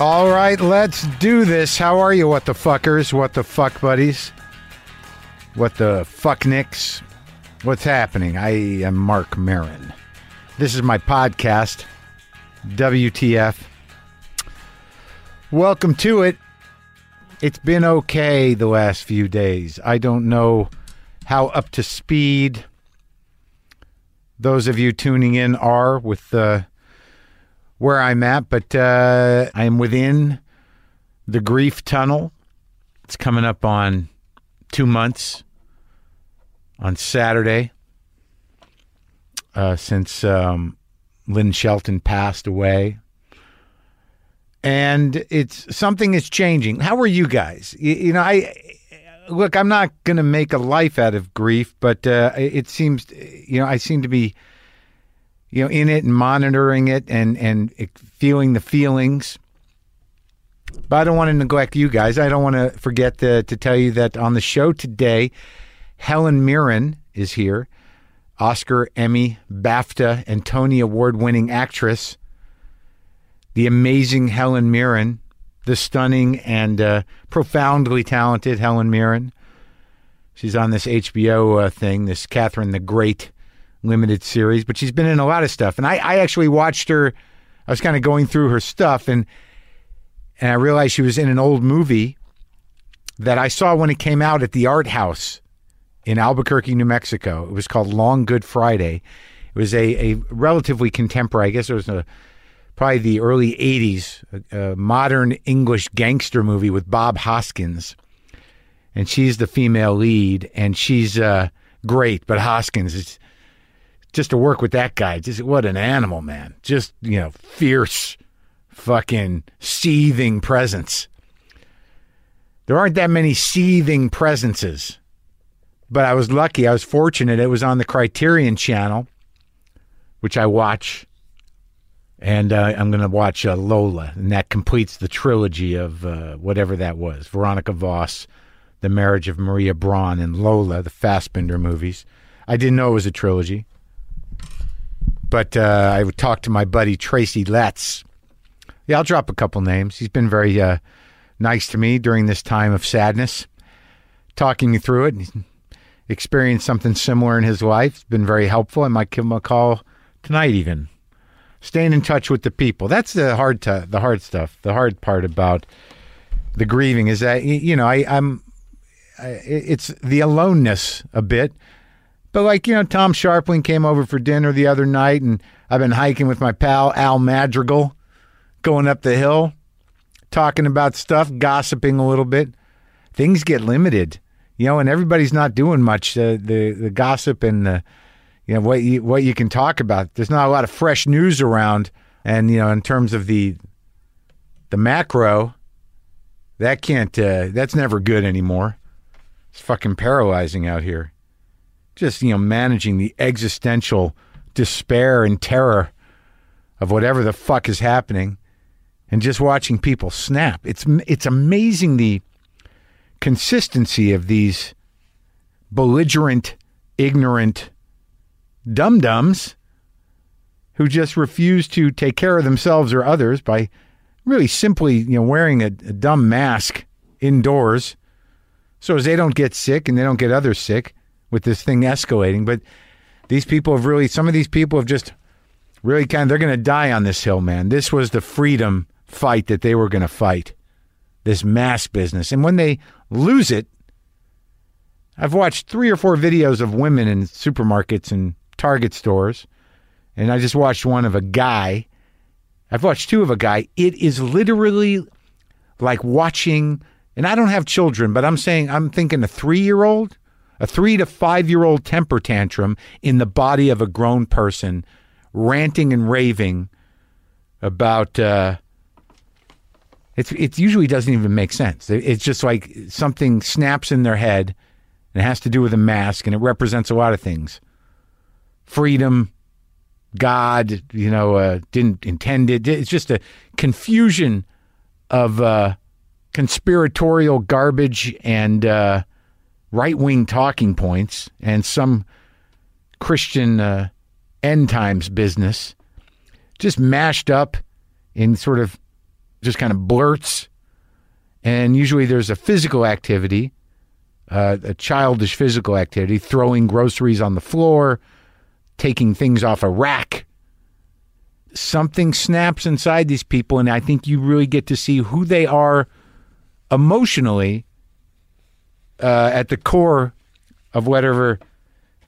All right, let's do this. How are you, what the fuckers? What the fuck buddies? What the fuck nicks? What's happening? I am Marc Maron. This is my podcast, WTF. Welcome to it. It's been okay the last few days. I don't know how up to speed those of you tuning in are with uh, where I'm at, but uh, I am within the grief tunnel. It's coming up on two months on Saturday uh, since um, Lynn Shelton passed away. And it's something is changing. How are you guys? You, you know, I look. I'm not going to make a life out of grief, but uh, it seems, you know, I seem to be, you know, in it and monitoring it and and feeling the feelings. But I don't want to neglect you guys. I don't want to forget to, to tell you that on the show today, Helen Mirren is here, Oscar, Emmy, BAFTA, and Tony Award winning actress, the amazing Helen Mirren, the stunning and uh, profoundly talented Helen Mirren. She's on this HBO uh, thing, this Catherine the Great limited series, but she's been in a lot of stuff. And I, I actually watched her. I was kind of going through her stuff, and and I realized she was in an old movie that I saw when it came out at the Art House in Albuquerque, New Mexico. It was called Long Good Friday. It was a, a relatively contemporary, I guess it was a, probably the early 80s, a, a modern English gangster movie with Bob Hoskins. And she's the female lead, and she's uh, great, but Hoskins is just to work with that guy, just what an animal, man. Just, you know, fierce, fucking seething presence. There aren't that many seething presences but I was lucky. I was fortunate. It was on the Criterion channel, which I watch. And uh, I'm going to watch uh, Lola, and that completes the trilogy of uh, whatever that was Veronica Voss, The Marriage of Maria Braun, and Lola, the Fassbinder movies. I didn't know it was a trilogy. But uh, I would talk to my buddy Tracy Letts. Yeah, I'll drop a couple names. He's been very uh, nice to me during this time of sadness, talking me through it experienced something similar in his life. It's been very helpful. I might give him a call tonight, even. Staying in touch with the people. That's the hard, t- the hard stuff. The hard part about the grieving is that you know I, I'm. I, it's the aloneness a bit, but like you know, Tom Scharpling came over for dinner the other night, and I've been hiking with my pal Al Madrigal, going up the hill, talking about stuff, gossiping a little bit. Things get limited you know, and everybody's not doing much. The the, gossip and the you know what you what you can talk about. There's not a lot of fresh news around, and you know, in terms of the the macro, that can't. Uh, that's never good anymore. It's fucking paralyzing out here. Just you know, managing the existential despair and terror of whatever the fuck is happening, and just watching people snap. It's it's amazing the consistency of these belligerent, ignorant dum dums who just refuse to take care of themselves or others by really simply, you know, wearing a, a dumb mask indoors so as they don't get sick and they don't get others sick with this thing escalating. But these people have really, some of these people have just really kind of, they're going to die on this hill, man. This was the freedom fight that they were going to fight, this mask business. And when they lose it. I've watched three or four videos of women in supermarkets and Target stores, and I just watched one of a guy. I've watched two of a guy. It is literally like watching, and I don't have children, but I'm saying, I'm thinking a three year old, a three to five year old temper tantrum in the body of a grown person, ranting and raving about, uh, it's it usually doesn't even make sense. It's just like something snaps in their head, and it has to do with a mask, and it represents a lot of things: freedom, God, you know, uh, didn't intend it. It's just a confusion of uh, conspiratorial garbage and uh, right wing talking points, and some Christian uh, end times business, just mashed up in sort of just kind of blurts. And usually there's a physical activity, uh, a childish physical activity, throwing groceries on the floor, taking things off a rack. Something snaps inside these people, and I think you really get to see who they are emotionally uh, at the core of whatever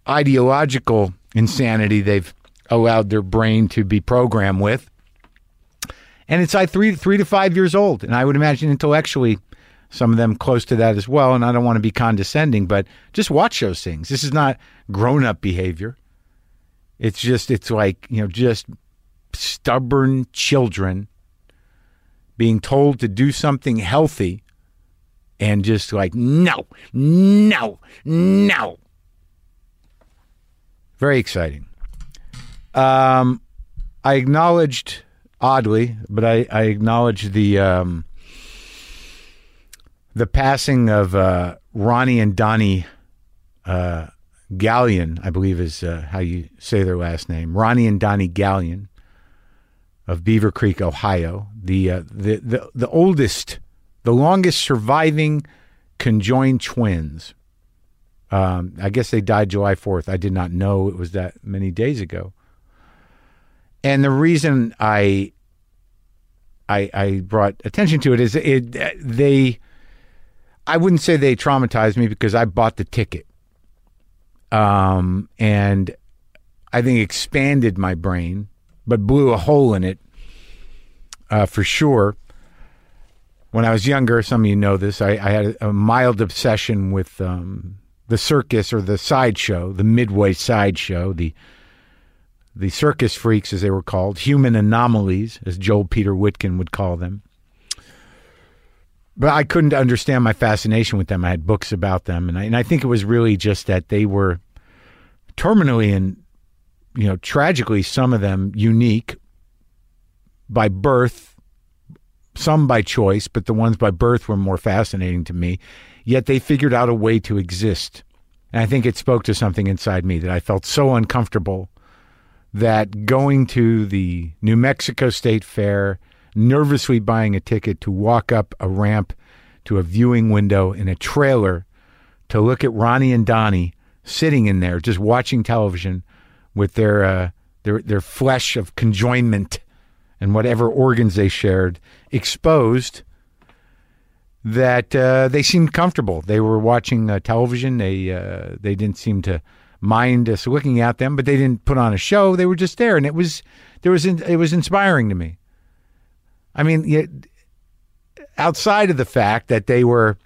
ideological insanity they've allowed their brain to be programmed with. And it's like three three to five years old, and I would imagine intellectually, some of them close to that as well. And I don't want to be condescending, but just watch those things. This is not grown up behavior. It's just it's like you know just stubborn children being told to do something healthy and just like no no no. Very exciting. Um i acknowledged oddly but i i acknowledged the um the passing of uh ronnie and donnie uh Galyon i believe is uh, how you say their last name. Ronnie and donnie Galyon of beaver creek ohio. The uh, the, the the oldest the longest surviving conjoined twins. Um, I guess they died July 4th. I did not know it was that many days ago. And the reason I I, I brought attention to it is it they I wouldn't say they traumatized me because I bought the ticket. Um, and I think expanded my brain, but blew a hole in it uh, for sure when I was younger, some of you know this, I, I had a mild obsession with um, the circus or the sideshow, the Midway sideshow, the the circus freaks, as they were called, human anomalies, as Joel Peter Witkin would call them. But I couldn't understand my fascination with them. I had books about them, and I, and I think it was really just that they were terminally and you know tragically some of them unique by birth some by choice, but the ones by birth were more fascinating to me. Yet they figured out a way to exist. And I think it spoke to something inside me that I felt so uncomfortable that going to the New Mexico State Fair, nervously buying a ticket to walk up a ramp to a viewing window in a trailer to look at Ronnie and Donnie sitting in there just watching television with their uh, their their flesh of conjoinment and whatever organs they shared exposed that uh, they seemed comfortable. They were watching uh, television. They uh, they didn't seem to mind us looking at them, but they didn't put on a show. They were just there, and it was there was it was inspiring to me. I mean, outside of the fact that they were,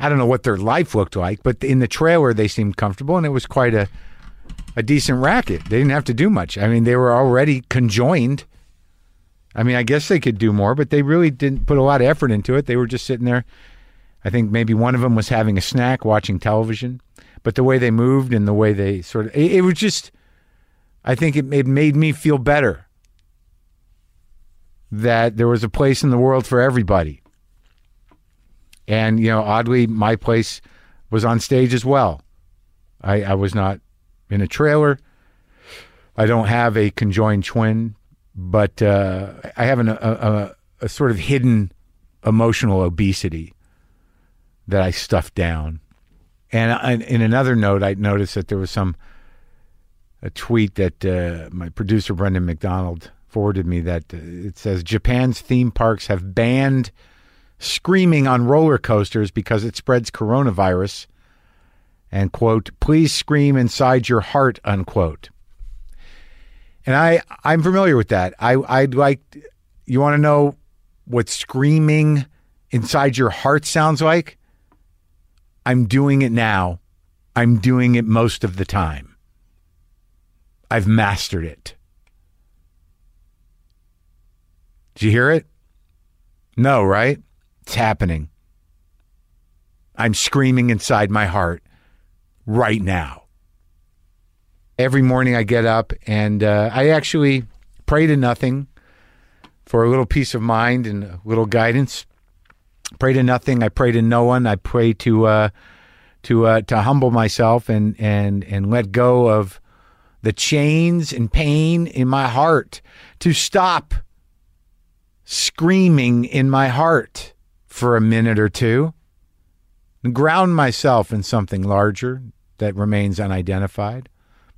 I don't know what their life looked like, but in the trailer they seemed comfortable, and it was quite a a decent racket. They didn't have to do much. I mean, they were already conjoined I mean, I guess they could do more, but they really didn't put a lot of effort into it. They were just sitting there. I think maybe one of them was having a snack, watching television. But the way they moved and the way they sort of, it, it was just, I think it, it made me feel better that there was a place in the world for everybody. And, you know, oddly, my place was on stage as well. I, I was not in a trailer. I don't have a conjoined twin but uh, I have an, a, a, a, sort of hidden emotional obesity that I stuffed down. And I, in another note, I noticed that there was some a tweet that uh, my producer Brendan McDonald forwarded me that uh, it says Japan's theme parks have banned screaming on roller coasters because it spreads coronavirus. And quote, please scream inside your heart, unquote. And I I'm familiar with that. I I'd like you want to know what screaming inside your heart sounds like? I'm doing it now. I'm doing it most of the time. I've mastered it. Did you hear it? No, right? It's happening. I'm screaming inside my heart right now every morning I get up and uh, I actually pray to nothing for a little peace of mind and a little guidance. Pray to nothing. I pray to no one. I pray to uh, to uh, to humble myself and and and let go of the chains and pain in my heart to stop screaming in my heart for a minute or two and ground myself in something larger that remains unidentified.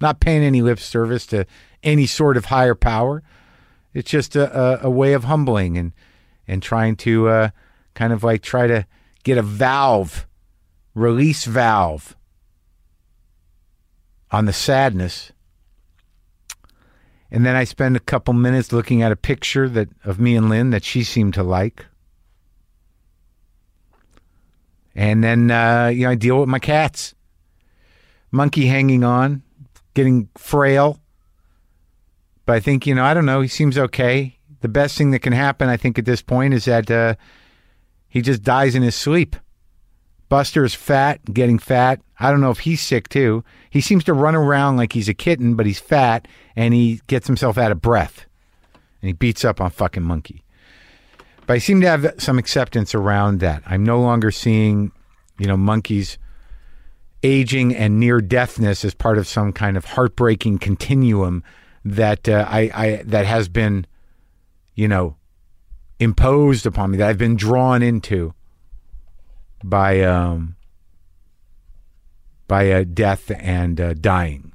Not paying any lip service to any sort of higher power. It's just a, a, a way of humbling and and trying to uh, kind of like try to get a valve, release valve on the sadness. And then I spend a couple minutes looking at a picture that of me and Lynn that she seemed to like. And then uh, you know I deal with my cats. Monkey hanging on, getting frail. But I think you know I don't know. He seems okay. The best thing that can happen, I think, at this point is that uh, he just dies in his sleep. Buster is fat, getting fat. I don't know if he's sick too. He seems to run around like he's a kitten, but he's fat and he gets himself out of breath. And he beats up on fucking Monkey. But I seem to have some acceptance around that. I'm no longer seeing, you know, monkeys aging and near deathness as part of some kind of heartbreaking continuum that uh, I, I that has been, you know, imposed upon me that I've been drawn into by um, by uh, death and uh, dying.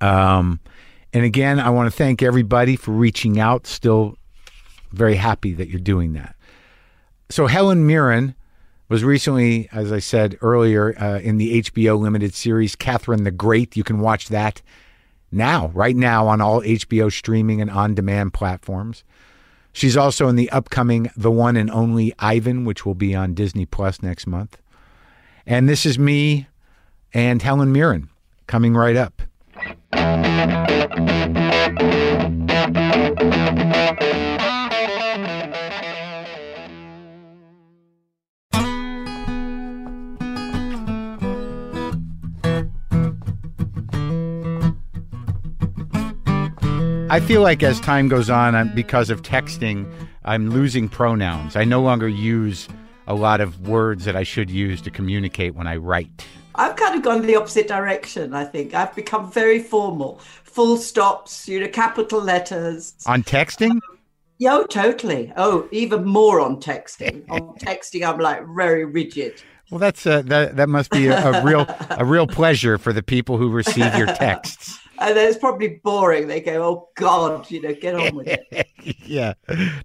Um, and again, I want to thank everybody for reaching out. Still very happy that you're doing that. So Helen Mirren was recently, as I said earlier, uh, in the HBO limited series Catherine the Great. You can watch that now, right now, on all HBO streaming and on-demand platforms. She's also in the upcoming The One and Only Ivan, which will be on Disney Plus next month. And this is me and Helen Mirren coming right up. I feel like as time goes on, I'm, because of texting, I'm losing pronouns. I no longer use a lot of words that I should use to communicate when I write. I've kind of gone the opposite direction, I think. I've become very formal. Full stops, you know, capital letters. On texting? Yeah, oh, totally. Oh, even more on texting. on texting, I'm like very rigid. Well, that's uh, that. That must be a, a real a real pleasure for the people who receive your texts. And then it's probably boring. They go, "Oh God, you know, get on with it." yeah,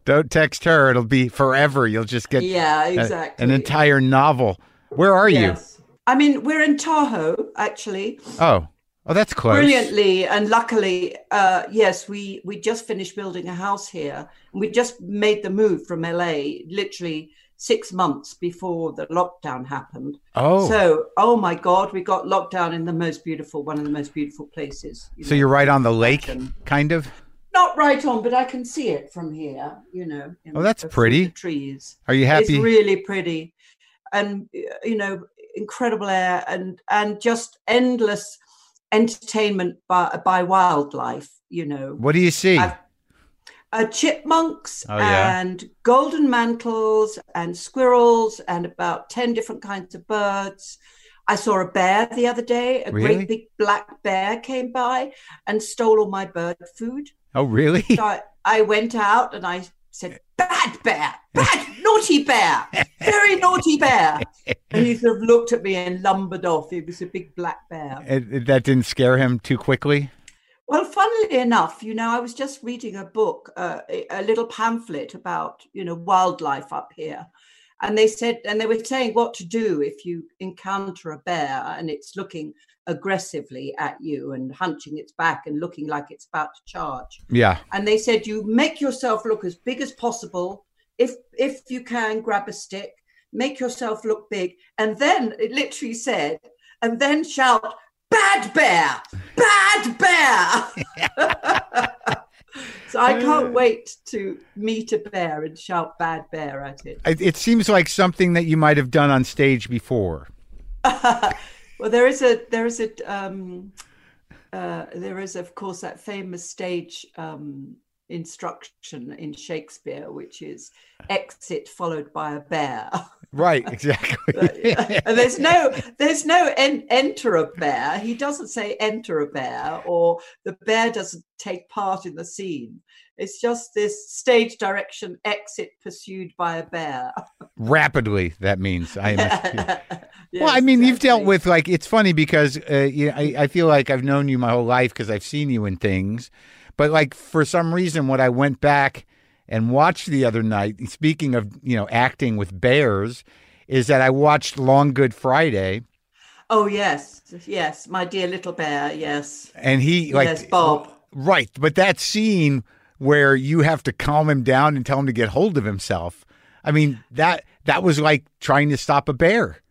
don't text her. It'll be forever. You'll just get yeah, a- exactly. an entire novel. Where are Yes. I mean, we're in Tahoe, actually. Oh, oh, that's close. Brilliantly and luckily, uh, yes, we we just finished building a house here, and we just made the move from LA literally six months before the lockdown happened. Oh, so, So, oh my God, we got locked down in the most beautiful, one of the most beautiful places. you know. you're right on the lake, Imagine. kind of. not right on, but I can see it from here. You know. Oh, that's the- pretty. Trees. Are you happy? It's really pretty, and you know, incredible air and and just endless entertainment by by wildlife. You know, what do you see? I've- uh, chipmunks Oh, yeah. and golden mantles and squirrels and about 10 different kinds of birds. I saw a bear the other day. A Really? great big black bear came by and stole all my bird food. oh, really? So I, I went out and I said, Bad bear, bad, naughty bear, very naughty bear. And he sort of looked at me and lumbered off. It was a big black bear. That didn't scare him too quickly. Well, funnily enough, you know, I was just reading a book, uh, a little pamphlet about, you know, wildlife up here. And they said, and they were saying what to do if you encounter a bear and it's looking aggressively at you and hunching its back and looking like it's about to charge. Yeah. And they said, you make yourself look as big as possible. If if you can, grab a stick, make yourself look big, and then it literally said, and then shout, "Bad bear, bad bear!" so I can't wait to meet a bear and shout "bad bear" at it. It, it seems like something that you might have done on stage before. well, there is a there is a um, uh, there is of course that famous stage um, instruction in Shakespeare, which is exit followed by a bear. Right. Exactly. Uh, and there's no there's no en- enter a bear. He doesn't say enter a bear, or the bear doesn't take part in the scene. It's just this stage direction exit pursued by a bear. Rapidly, that means I am. Yes, well, I mean, you've dealt with like it's funny because uh, you I, I feel like I've known you my whole life because I've seen you in things, but like for some reason, when I went back and watched the other night, speaking of you know acting with bears, is that I watched Long Good Friday, Oh yes, yes, my dear little bear. Yes, and he like yes, Bob. right, but that scene where you have to calm him down and tell him to get hold of himself. I mean that that was like trying to stop a bear.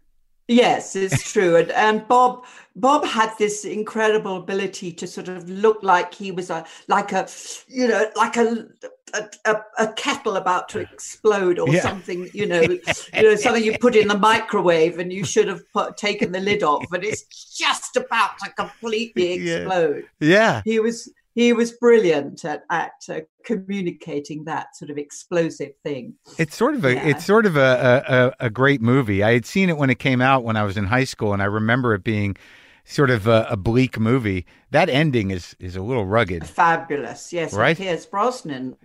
Yes, it's true. And, and Bob Bob had this incredible ability to sort of look like he was a like a you know like a a, a, a kettle about to explode or Yeah. something you know you know something you put in the microwave and you should have put, taken the lid off but it's just about to completely Yeah. explode. Yeah. He was he was brilliant at at uh, communicating that sort of explosive thing. It's sort of a Yeah. it's sort of a, a a great movie. I had seen it when it came out when I was in high school, and I remember it being sort of a, a bleak movie. That ending is is a little rugged, Fabulous, yes. Right? Pierce Brosnan,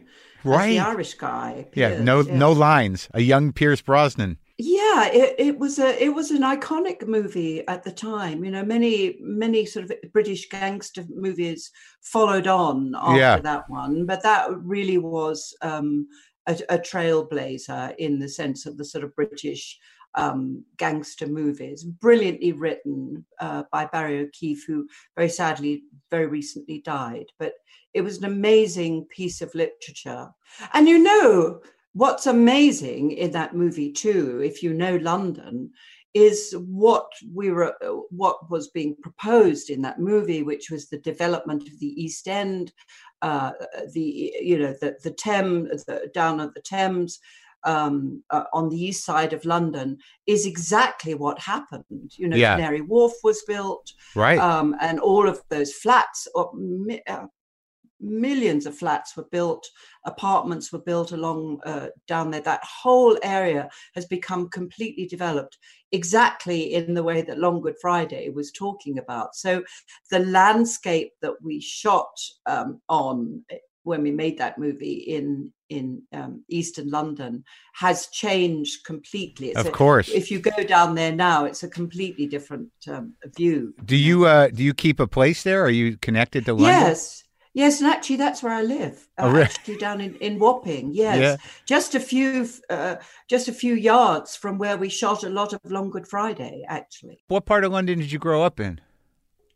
right? the Irish guy. yeah, no yes. no lines. A young Pierce Brosnan. Yeah, it, it was a it was an iconic movie at the time. You know, many many sort of British gangster movies followed on after Yeah. that one, but that really was um, a, a trailblazer in the sense of the sort of British um, gangster movies. Brilliantly written uh, by Barrie Keeffe, who very sadly very recently died. But it was an amazing piece of literature, and you know what's amazing in that movie too if you know london is what we were what was being proposed in that movie which was the development of the east end uh, the you know the the thames the, down at the thames um, uh, on the east side of london is exactly what happened you know Yeah. canary wharf was built Right. um, and all of those flats, or uh, millions of flats were built, apartments were built along uh, down there. That whole area has become completely developed, exactly in the way that Long Good Friday was talking about. So the landscape that we shot um, on eh, when we made that movie in in um, eastern London has changed completely. It's of a- course. if you go down there now, it's a completely different um, view. do you uh do you keep a place there? Are you connected to London? Yes, yes, and actually that's where I live. Oh, uh, really? Actually, down in, in Wapping. Yes, Yeah. just a few, uh, just a few yards from where we shot a lot of Long Good Friday. Actually, What part of London did you grow up in?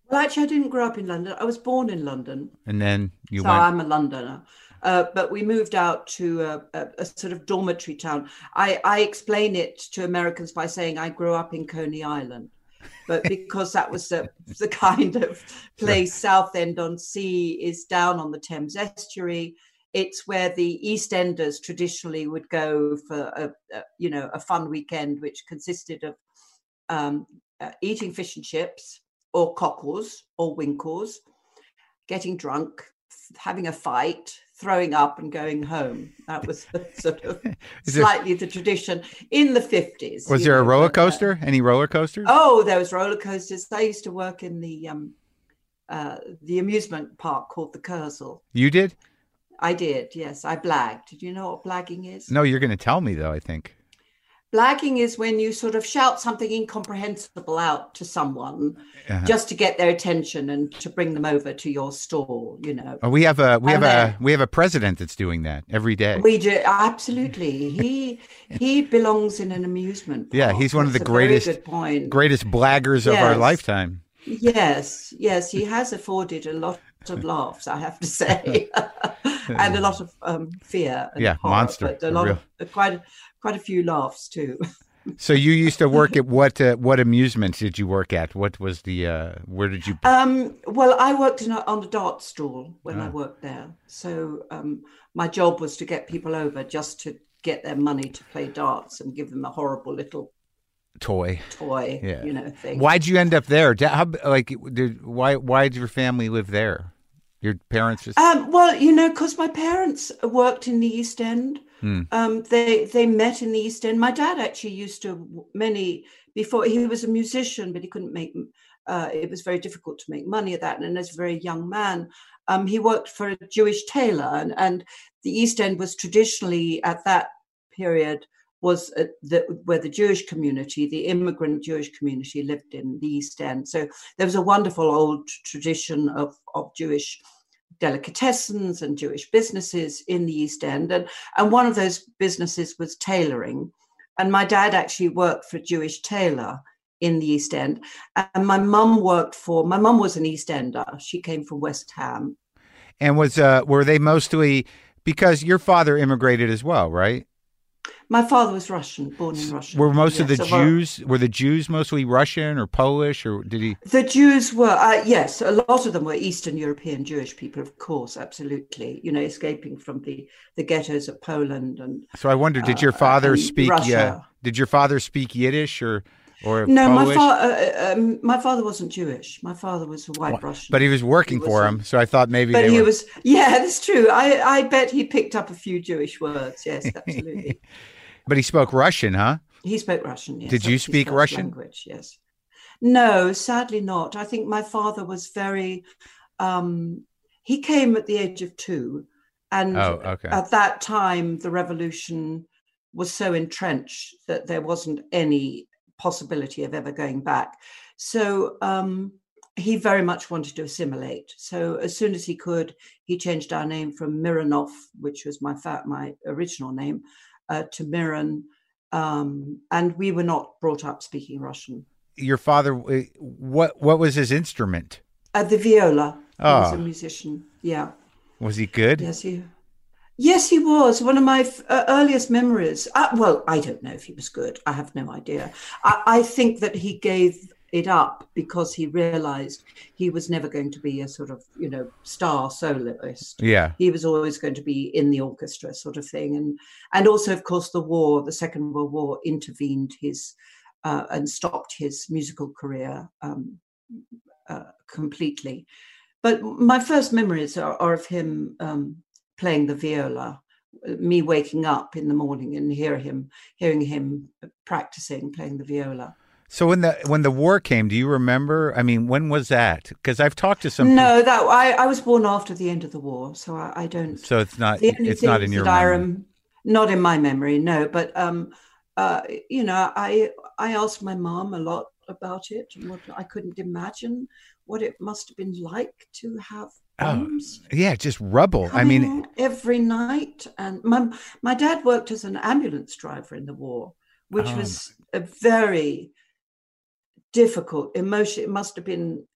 well, actually, I didn't grow up in London. I was born in London, And then you so went. I'm a Londoner. Uh, but we moved out to a, a, a sort of dormitory town. I, I explain it to Americans by saying I grew up in Coney Island, but because that was the, the kind of place Southend on Sea is down on the Thames estuary. It's where the EastEnders traditionally would go for a, a you know a fun weekend, which consisted of um, uh, eating fish and chips, or cockles, or winkles, getting drunk, f- having a fight, throwing up, and going home. That was sort of there- slightly the tradition in the fifties. was there a roller coaster? Any roller coasters? Oh, there was roller coasters. I used to work in the um, uh, the amusement park called the Kursaal. You did? I did, yes. I blagged. Did you know what blagging is? No, you're going to tell me though. I think. Blagging is when you sort of shout something incomprehensible out to someone Uh-huh. just to get their attention and to bring them over to your store. You know, Oh, we have a we have And a we have a president that's doing that every day. we do absolutely. He he belongs in an amusement. Yeah, he's one of the greatest-. Greatest blaggers of our lifetime. Yes, yes, he has afforded a lot of laughs, I have to say, and a lot of um, fear. And Yeah, horror, monster, but a lot real- of quite quite a few laughs too. So you used to work at what uh, what amusements did you work at? What was the uh, where did you? Um, well, I worked in a, on the dart stall when I Ah. worked there, so um, my job was to get people over just to get their money to play darts and give them a horrible little toy. toy, Yeah. you know, thing. Why'd you end up there? How, like, did, why why did your family live there? Your parents just Um, well, you know, because my parents worked in the East End. Hmm. Um, they they met in the East End. My dad actually used to. Many before he was a musician, but he couldn't make. Uh, it was very difficult to make money at that. And as a very young man, um, he worked for a Jewish tailor, and, and the East End was traditionally at that period was uh, the, where the Jewish community, the immigrant Jewish community, lived in the East End. So there was a wonderful old tradition of, of Jewish delicatessens and Jewish businesses in the East End. And, and one of those businesses was tailoring. And my dad actually worked for a Jewish tailor in the East End. And my mum worked for, my mum was an East Ender. She came from West Ham. And was, uh, were they mostly, because your father immigrated as well, right? My father was Russian, born in Russia. Were most of the so Jews were the Jews mostly Russian or Polish or did he? The Jews were uh, yes, a lot of them were Eastern European Jewish people, of course, absolutely. You know, escaping from the the ghettos of Poland and. So I wonder, did your uh, father speak? Russia. Yeah, did your father speak Yiddish or? Or no, Polish? my father. Uh, um, my father wasn't Jewish. My father was a white Russian. But he was working He for him, so I thought maybe. But he were... was. Yeah, that's true. I I bet he picked up a few Jewish words. Yes, absolutely. But he spoke Russian, huh? He spoke Russian. Yes, Did you speak Russian? Language, yes. No, sadly not. I think my father was very. Um, he came at the age of two, and Oh, okay. at that time the revolution was so entrenched that there wasn't any possibility of ever going back. So um, he very much wanted to assimilate. So as soon as he could, he changed our name from Mironov, which was my fa- my original name, uh, to Mirren. Um, and we were not brought up speaking Russian. Your father, uh, what what was his instrument? Uh, the viola. Oh. He was Ah. a musician. Yeah. Was he good? Yes, he. Yes, he was. One of my f- uh, earliest memories. Uh, well, I don't know if he was good. I have no idea. I, I think that he gave it up because he realized he was never going to be a sort of, you know, star soloist. Yeah. He was always going to be in the orchestra, sort of thing, and and also, of course, the war, the Second World War, intervened his uh, and stopped his musical career um, uh, completely. But my first memories are, are of him um, playing the viola, me waking up in the morning and hear him, hearing him practicing playing the viola. So when the when the war came, do you remember? I mean, when was that? Because I've talked to some. No, that I, I was born after the end of the war, so I, I don't. So it's not. It's not in your that I memory. rem- not in my memory, no. But um, uh, you know, I I asked my mom a lot about it, and what I couldn't imagine what it must have been like to have Oh, bombs. Yeah, just rubble. I mean, every night, and my my dad worked as an ambulance driver in the war, which Oh, was a very difficult emotion. It must have been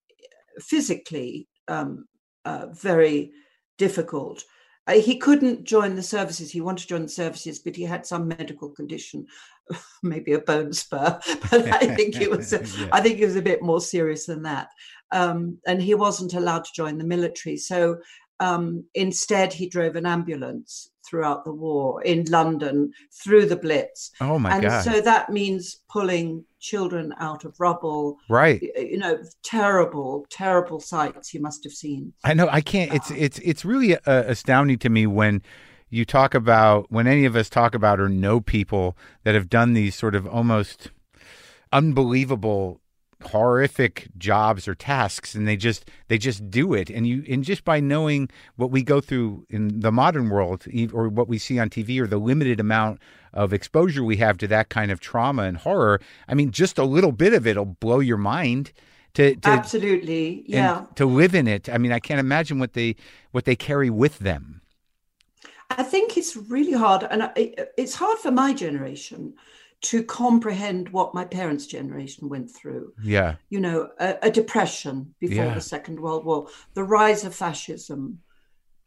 physically um, uh, very difficult. Uh, he couldn't join the services. He wanted to join the services, but he had some medical condition, maybe a bone spur. But I think it was. A, Yeah. I think it was a bit more serious than that. Um, and he wasn't allowed to join the military. So um, instead, he drove an ambulance throughout the war in London through the Blitz. oh my God. and god! so that means pulling children out of rubble. right. You know, terrible, terrible sights you must have seen. I know. I can't. It's it's it's really uh, astounding to me when you talk about when any of us talk about or know people that have done these sort of almost unbelievable horrific jobs or tasks and they just they just do it. And you and just by knowing what we go through in the modern world or what we see on TV or the limited amount of exposure we have to that kind of trauma and horror i mean just a little bit of it'll blow your mind to, to Absolutely, yeah. to live in it. I mean i can't imagine what they what they carry with them. I think it's really hard, and it's hard for my generation to comprehend what my parents' generation went through. yeah You know, a, a depression before Yeah. the Second World War, the rise of fascism,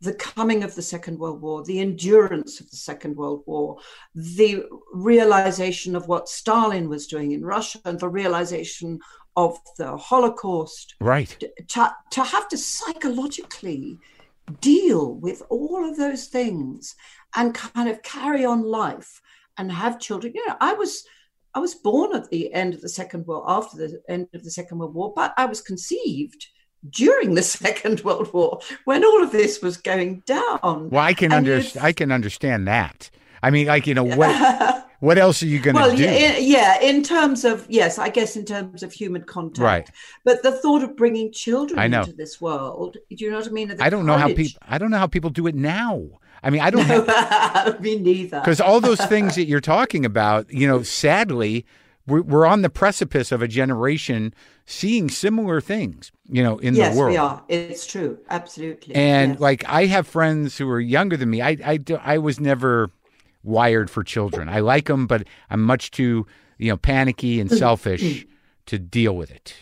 the coming of the Second World War, the endurance of the Second World War, the realization of what Stalin was doing in Russia, and the realization of the Holocaust right to, to have to psychologically deal with all of those things and kind of carry on life and have children you know i was i was born at the end of the second world after the end of the second world war but i was conceived during the second world war when all of this was going down well i can And under, you'd- i can understand that i mean like you know what. what else are you going to well, do? yeah, yeah, in terms of yes, I guess in terms of human contact, Right. But the thought of bringing children into this world, do you know what I mean? I don't know how people. I don't know how people do it now. I mean, I don't have Me neither. because all those things that you're talking about, you know, sadly, we're, we're on the precipice of a generation seeing similar things, you know, in yes, the world. Yes, we are. It's true. Absolutely. And Yes. like, I have friends who are younger than me. I, I, I was never wired for children. I like them, but I'm much too, you know, panicky and selfish to deal with it.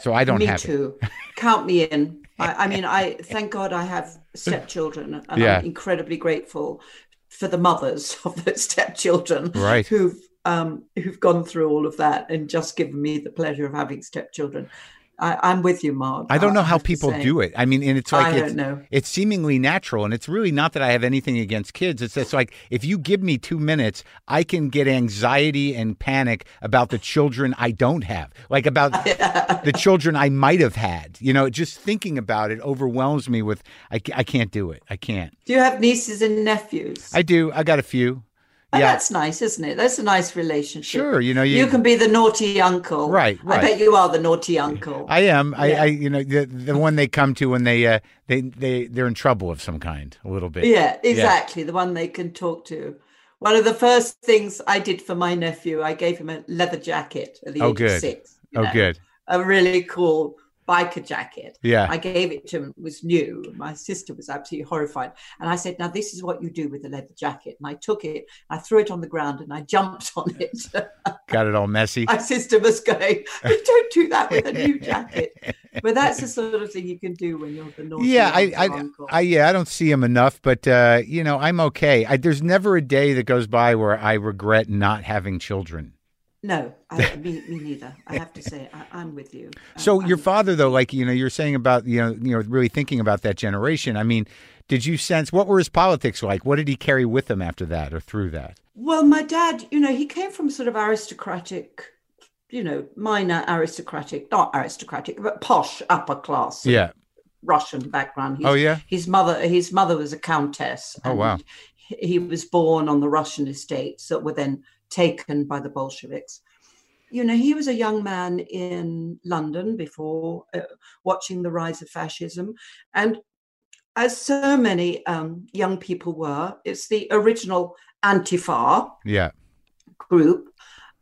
So I don't Mm. me have it. too. Count me in. I, I mean, I thank God I have stepchildren, and Yeah. I'm incredibly grateful for the mothers of those stepchildren, Right. Who've um, who've gone through all of that and just given me the pleasure of having stepchildren. I, I'm with you, Mark. I don't know how people do it. I mean, and it's like I it's, don't know. it's seemingly natural, and it's really not that I have anything against kids. It's just like if you give me two minutes, I can get anxiety and panic about the children I don't have, like about the children I might have had. You know, just thinking about it overwhelms me. With I, I can't do it. I can't. Do you have nieces and nephews? I do. I got a few. Oh, yeah. that's nice, isn't it? That's a nice relationship. Sure. You know, you, You can be the naughty uncle. Right, right. I bet you are the naughty uncle. I am. I, Yeah. I, you know, the the one they come to when they uh, they they they're in trouble of some kind, a little bit. Yeah, exactly. The one they can talk to. One of the first things I did for my nephew, I gave him a leather jacket at the Oh, age good. of six. Oh, know, good. A really cool biker jacket. Yeah. I gave it to him. It was new. My sister was absolutely horrified. And I said, Now, this is what you do with a leather jacket. And I took it, I threw it on the ground, and I jumped on it. Got it all messy. my sister was going, Don't do that with a new jacket. But that's the sort of thing you can do when you're the naughty Yeah, I, I. I, yeah, I don't see him enough, but uh, you know, I'm okay. I, there's never a day that goes by where I regret not having children. No, I, me, me neither. I have to say, I, I'm with you. So your I'm- father, though, like you know, you're saying about you know, you know, really thinking about that generation. I mean, did you sense what were his politics like? What did he carry with him after that or through that? Well, my dad, you know, he came from sort of aristocratic, you know, minor aristocratic, not aristocratic, but posh upper class Yeah. Russian background. His, Oh yeah. his mother, his mother was a countess. Oh, wow. He was born on the Russian estates that were then taken by the Bolsheviks. You know, he was a young man in London before uh, watching the rise of fascism, and as so many um, young people were, it's the original Antifa Yeah. group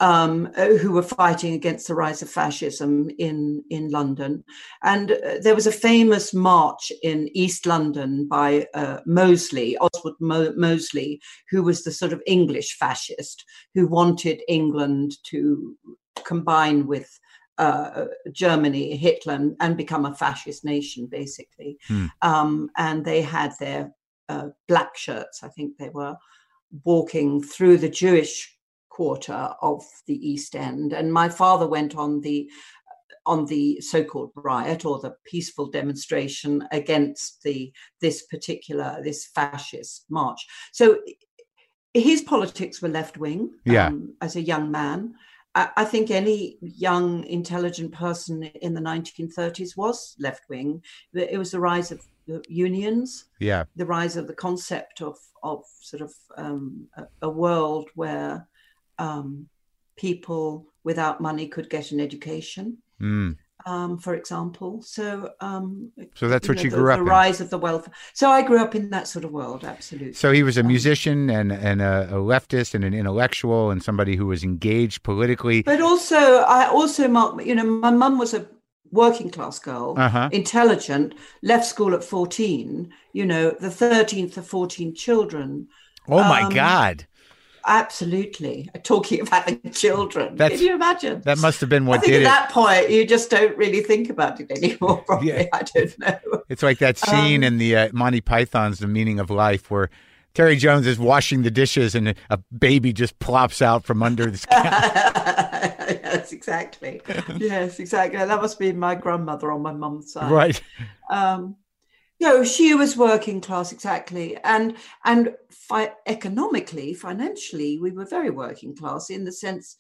um, uh, who were fighting against the rise of fascism in in London, and uh, there was a famous march in East London by uh, Mosley, Oswald Mo- Mosley, who was the sort of English fascist who wanted England to combine with. Uh, Germany, Hitler, and, and become a fascist nation, basically. Hmm. Um, and they had their uh, black shirts, I think they were, walking through the Jewish quarter of the East End, and my father went on the on the so-called riot or the peaceful demonstration against the this particular this fascist march. So his politics were left wing. Yeah. Um, as a young man, I, I think any young intelligent person in the 1930s was left wing. It was the rise of the unions Yeah. the rise of the concept of of sort of um, a, a world where um, people without money could get an education, Mm. um, for example. So, um, So that's what know, you the, grew up the in. rise of the wealth. So I grew up in that sort of world, absolutely. So he was a Um, musician and and a, a leftist and an intellectual and somebody who was engaged politically. but also, I also mark. You know, my mum was a working class girl. Uh huh. Intelligent, left school at 14, you know, the 13th of 14 children. Oh my um, God, Absolutely. Talking about the children. That's- Can you imagine? that must have been what I think did at it. that point you just don't really think about it anymore. Probably, Yeah. I don't know. It's like that scene Um, in the uh, Monty Python's The Meaning of Life where Terry Jones is washing the dishes and a, baby just plops out from under the yes, exactly. Yes, exactly. That must be my grandmother on my mum's side. right. Um, no, she was working class exactly, and and fi- economically, financially, we were very working class in the sense.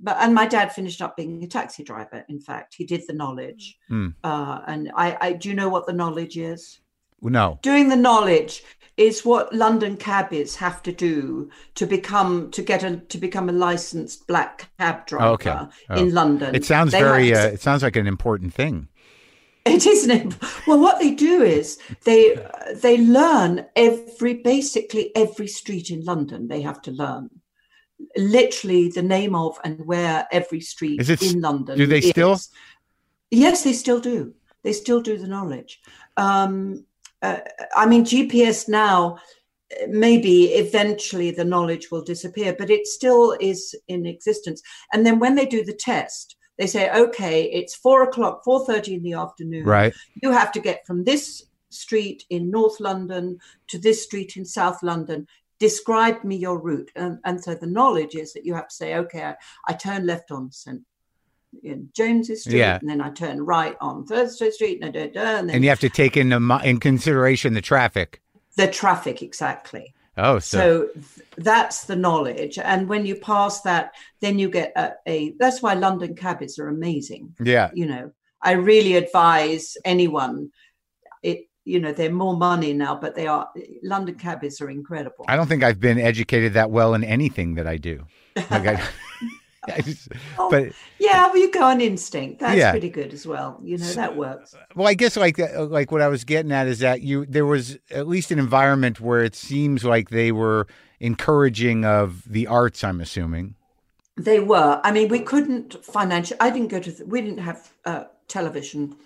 But and my dad finished up being a taxi driver. In fact, he did the knowledge. Hmm. Uh, and I, I do you know what the knowledge is? No. Doing the knowledge is what London cabbies have to do to become to get a to become a licensed black cab driver Oh, okay. Oh. in London. It sounds They very. have Uh, it sounds like an important thing. It isn't. It? Well, what they do is they they learn every basically every street in London. They have to learn literally the name of and where every street Is it in London. do they still? Yes, they still do. They still do the knowledge. Um, uh, I mean, GPS now. Maybe eventually the knowledge will disappear, but it still is in existence. And then when they do the test, they say, "Okay, it's four o'clock, four thirty in the afternoon Right. you have to get from this street in North London to this street in South London. Describe me your route. And, and so the knowledge is that you have to say, okay, I, I turn left on St. James's Street, Yeah. and then I turn right on Thursday Street, and, da, da, and then And you have to take in consideration the traffic. the traffic exactly. Oh, so, So th- that's the knowledge, and when you pass that, then you get a. a that's why London cabbies are amazing. yeah. you know i really advise anyone it you know they're more money now but they are london cabbies are incredible I don't think I've been educated that well in anything that I do. Like I just, Oh, but yeah well you go on instinct that's Yeah. pretty good as well you know that works well, I guess like that- like what I was getting at is that you there was at least an environment where it seems like they were encouraging of the arts. I'm assuming. they were i mean we couldn't financially i didn't go to we didn't have uh, television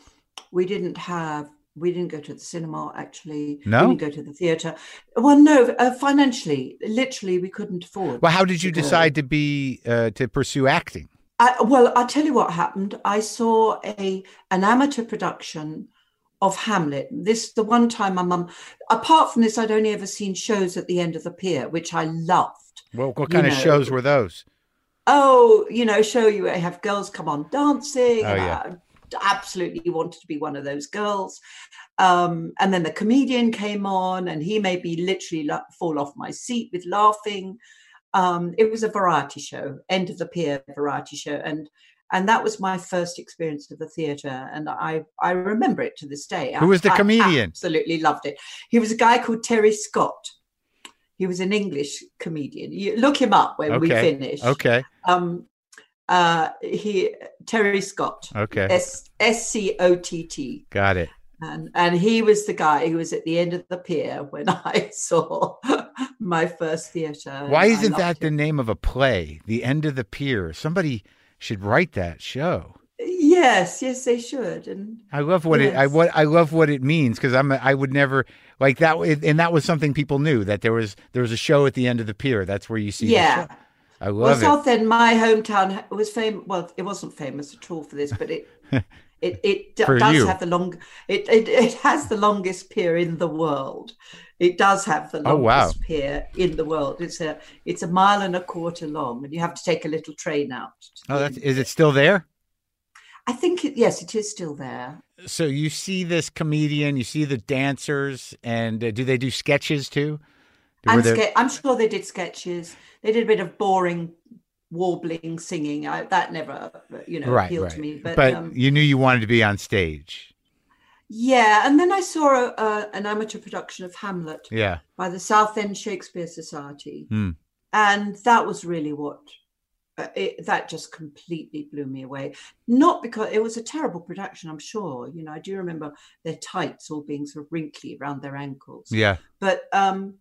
we didn't have we didn't go to the cinema actually No? we didn't go to the theater well no uh, financially literally we couldn't afford Well, how did you to go. decide to be uh, to pursue acting? I, well, I'll tell you what happened. I saw a an amateur production of Hamlet. This the one time my mum. Apart from this, I'd only ever seen shows at the end of the pier, which I loved. Well, what You kind of know, shows were those? Oh, you know, show you have girls come on dancing. Oh, yeah. Absolutely wanted to be one of those girls. Um, and then the comedian came on, and he made me literally la- fall off my seat with laughing. Um, it was a variety show, end of the pier variety show, and and that was my first experience of the theatre, and I I remember it to this day. Who was the I- I comedian? absolutely loved it. He was a guy called Terry Scott. He was an English comedian. You look him up when we finish. Okay, Um, uh, he Terry Scott. okay, S S C O T T. got it. And and he was the guy who was at the end of the pier when I saw my first theatre. Why isn't that the name of a play? The End of the Pier. Somebody should write that show. Yes, yes, they should. And I love what it. I what I love what it means because I'm. a- I would never like that. And that was something people knew that there was there was a show at the end of the pier. That's where you see. yeah. I Well, love it. Southend, my hometown, was famous. Well, it wasn't famous at all for this, but it it it d- does you. have the long. It, it it has the longest pier in the world. It does have the Oh, longest wow. pier in the world. It's a it's a mile and a quarter long, and you have to take a little train out. Oh, that's is it still there? I think it, yes, it is still there. So you see this comedian, you see the dancers, and uh, do they do sketches too? And there- ske- I'm sure they did sketches. They did a bit of boring warbling singing. I, that never, you know, right, appealed right. to me. But, but um, you knew you wanted to be on stage. yeah, and then I saw a, a, an amateur production of Hamlet Yeah. by the Southend Shakespeare Society, Hmm. and that was really what. Uh, it, that just completely blew me away. Not because it was a terrible production, I'm sure. You know, I do remember their tights all being sort of wrinkly around their ankles. Yeah. but um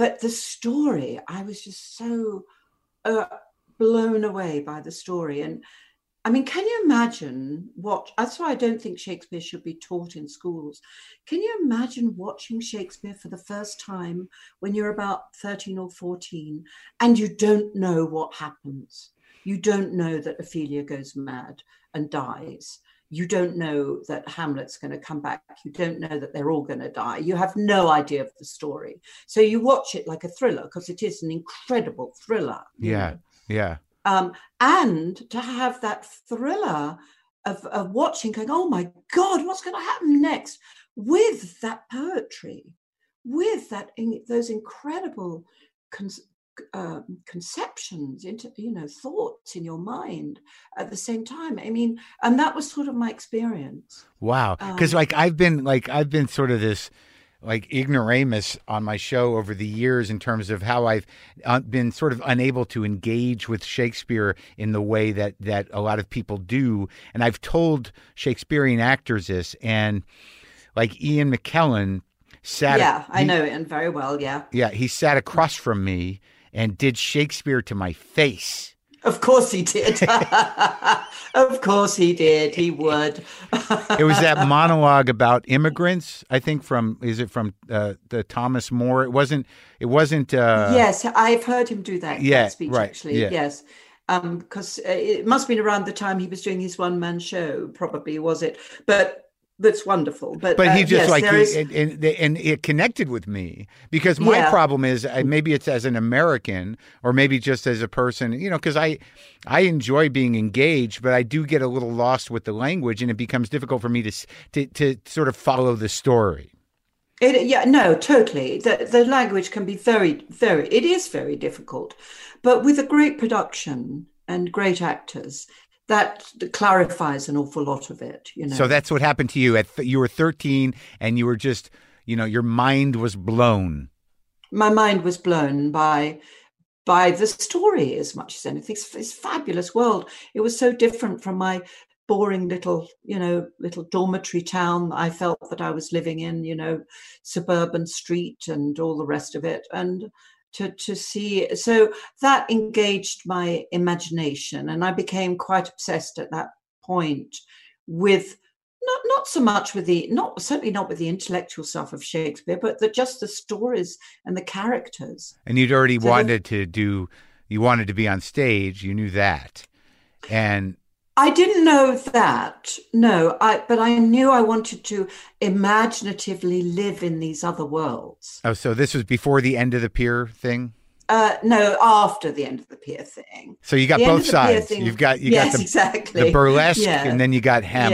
but the story i was just so uh, blown away by the story. And i mean can you imagine what that's why i don't think shakespeare should be taught in schools. Can you imagine watching shakespeare for the first time when you're about 13 or 14 and you don't know what happens? You don't know that ophelia goes mad and dies you don't know that Hamlet's going to come back. You don't know that they're all going to die. You have no idea of the story. So you watch it like a thriller because it is an incredible thriller. Yeah. Yeah. Um, and to have that thriller of, of watching, going, oh my God, what's going to happen next? With that poetry, with that in, those incredible con- um, conceptions into you know thoughts in your mind at the same time i mean and that was sort of my experience Wow. Because Um, like I've been like I've been sort of this like ignoramus on my show over the years in terms of how I've uh, been sort of unable to engage with Shakespeare in the way that that a lot of people do, and I've told Shakespearean actors this, and like Ian McKellen sat. Yeah, I he- know it and very well. Yeah, Yeah, he sat across from me and did Shakespeare to my face. of course he did. of course he did. He would. It was that monologue about immigrants. I think from is it from uh, the Thomas More? It wasn't. It wasn't. Uh, yes, I've heard him do that, Yeah, that speech right, actually. yeah. Yes. Because uh, it must have been around the time he was doing his one man show, probably, was it? But that's wonderful. But, But he uh, just yes, like he, is- and, and and it connected with me because my Yeah. problem is uh, maybe it's as an American or maybe just as a person, you know, because I I enjoy being engaged, but I do get a little lost with the language, and it becomes difficult for me to to to sort of follow the story. It, yeah, no, totally. The the language can be very, very. It is very difficult, but with a great production and great actors, that clarifies an awful lot of it. You know. So that's what happened to you. At th- you were 13, and you were just, you know, your mind was blown. my mind was blown by by the story as much as anything. It's, it's fabulous world. It was so different from my boring little, you know, little dormitory town I felt that I was living in, you know, suburban street and all the rest of it. And to to see so that engaged my imagination and I became quite obsessed at that point with not not so much with the not certainly not with the intellectual stuff of Shakespeare, but the, just the stories and the characters. And you'd already So wanted to do, you wanted to be on stage. You knew that. And I didn't know that, no, I but I knew I wanted to imaginatively live in these other worlds. oh, so this was before the end of the pier thing. Uh, no, after the end of the pier thing. So you got The both of the pier sides. thing- You've got you yes, got the, exactly. the burlesque, Yeah. and then you got Hamlet.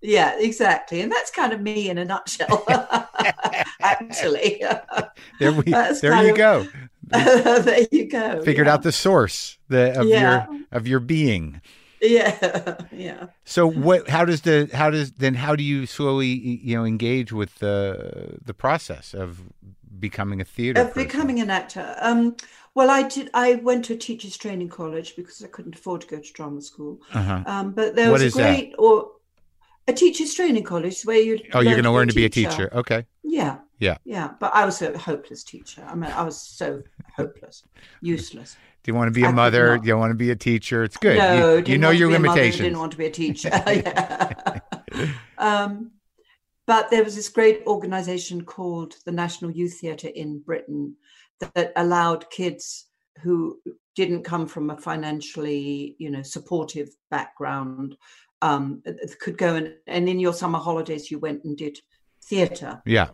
Yeah, yeah, exactly, and that's kind of me in a nutshell. Actually, There we, That's there you of- go. there you go. Figured yeah. out the source the, of Yeah. your of your being. Yeah, yeah. So what? How does the how does then how do you slowly you know engage with the the process of becoming a theater? of becoming an actor um well i did i went to a teachers training college because i couldn't afford to go to drama school uh-huh. um but there was a that? great or a teachers training college where you Oh, you're going to learn to be a teacher. Okay. yeah Yeah. yeah but i was a hopeless teacher i mean i was so hopeless useless Do you want to be a I mother? Do you want to be a teacher? It's good. no you, you know your be a mother, limitations. didn't want to be a teacher um but there was this great organization called the national youth theatre in britain that, that allowed kids who didn't come from a financially you know supportive background um, could go and, and in your summer holidays you went and did theatre yeah.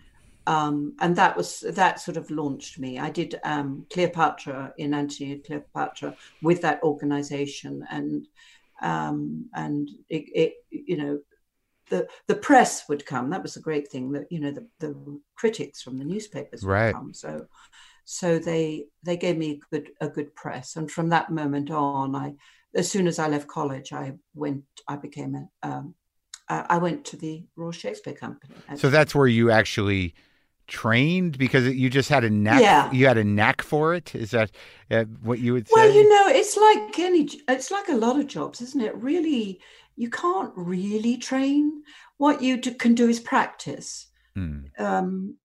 Um, and that was that sort of launched me. I did um, Cleopatra in Antony and Cleopatra with that organization, and um, and it, it you know the the press would come. That was the great thing that you know the, the critics from the newspapers would Right. come. So so they they gave me a good a good press, and from that moment on, I as soon as I left college, I went I became a um, I I went to the Royal Shakespeare Company. So that's where you actually trained because you just had a knack. Yeah. You had a knack for it. Is that uh, what you would say? Well, you know, it's like any, it's like a lot of jobs, isn't it? Really, you can't really train. What you do, can do is practice. Hmm. Um,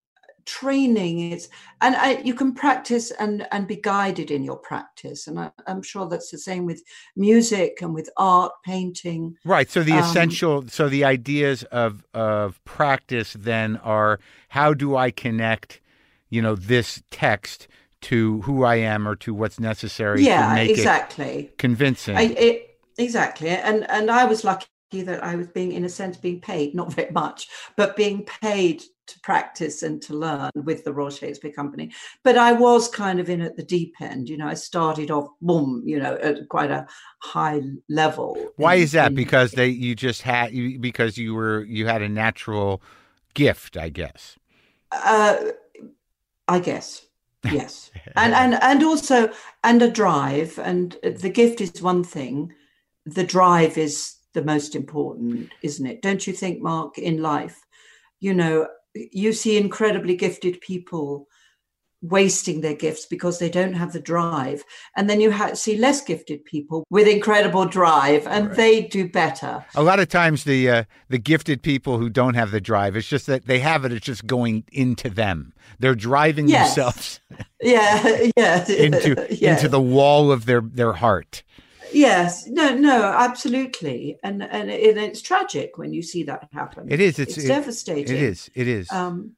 training is, and I, you can practice and and be guided in your practice. And I, I'm sure that's the same with music and with art, painting. Right. So the Um, essential, so the ideas of of practice then are how do I connect, you know, this text to who I am or to what's necessary to yeah, make exactly. convincing. I, it, exactly, and and I was lucky that I was being, in a sense, being paid not very much, but being paid to practice and to learn with the Royal Shakespeare Company. But I was kind of in at the deep end. You know, I started off, boom, you know, at quite a high level. Why in- is that? in- Because they you just had you because you were you had a natural gift, I guess. uh, I guess. Yes, and and and also and a drive, and the gift is one thing. The drive is the most important, isn't it? Don't you think, Marc? In life, you know, you see incredibly gifted people wasting their gifts because they don't have the drive and then you ha- see less gifted people with incredible drive and right. they do better a lot of times the uh, the gifted people who don't have the drive it's just that they have it it's just going into them they're driving yes. themselves yeah yeah into yeah. into the wall of their their heart yes. No no absolutely. And and, it, it's tragic when you see that happen. It is. It's, it's it, devastating. it is. It is. Um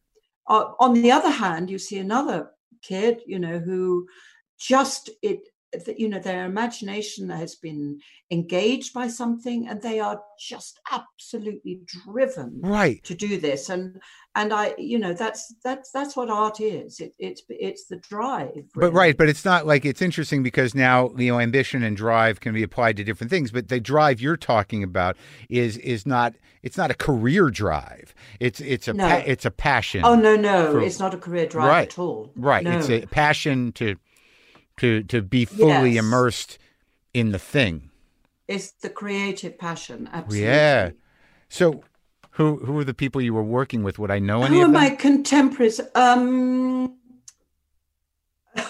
on the other hand, you see another kid, you know, who just it you know their imagination has been engaged by something and they are just absolutely driven right. to do this. And and i you know that's that's that's what art is. It, it's it's the drive really. but right but it's not like it's interesting because now you know ambition and drive can be applied to different things but the drive you're talking about is is not it's not a career drive. It's it's a no. pa- it's a passion oh no no. for, it's not a career drive right, at all. Right. No. it's a passion to to to be fully yes. immersed in the thing. It's the creative passion, absolutely. Yeah. So, who who were the people you were working with? Would I know any? Who are my contemporaries? Um,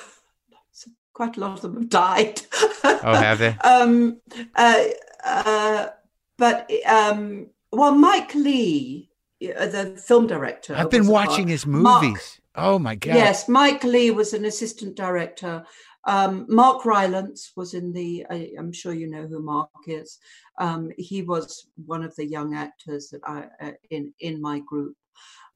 quite a lot of them have died. oh, have they? um, uh, uh, but um, well, Mike Leigh, uh, the film director. I've been watching his movies. Marc, oh my god! Yes, Mike Leigh was an assistant director. Um, Mark Rylance was in the, I, am sure you know who Mark is. Um, he was one of the young actors that I, uh, in, in my group.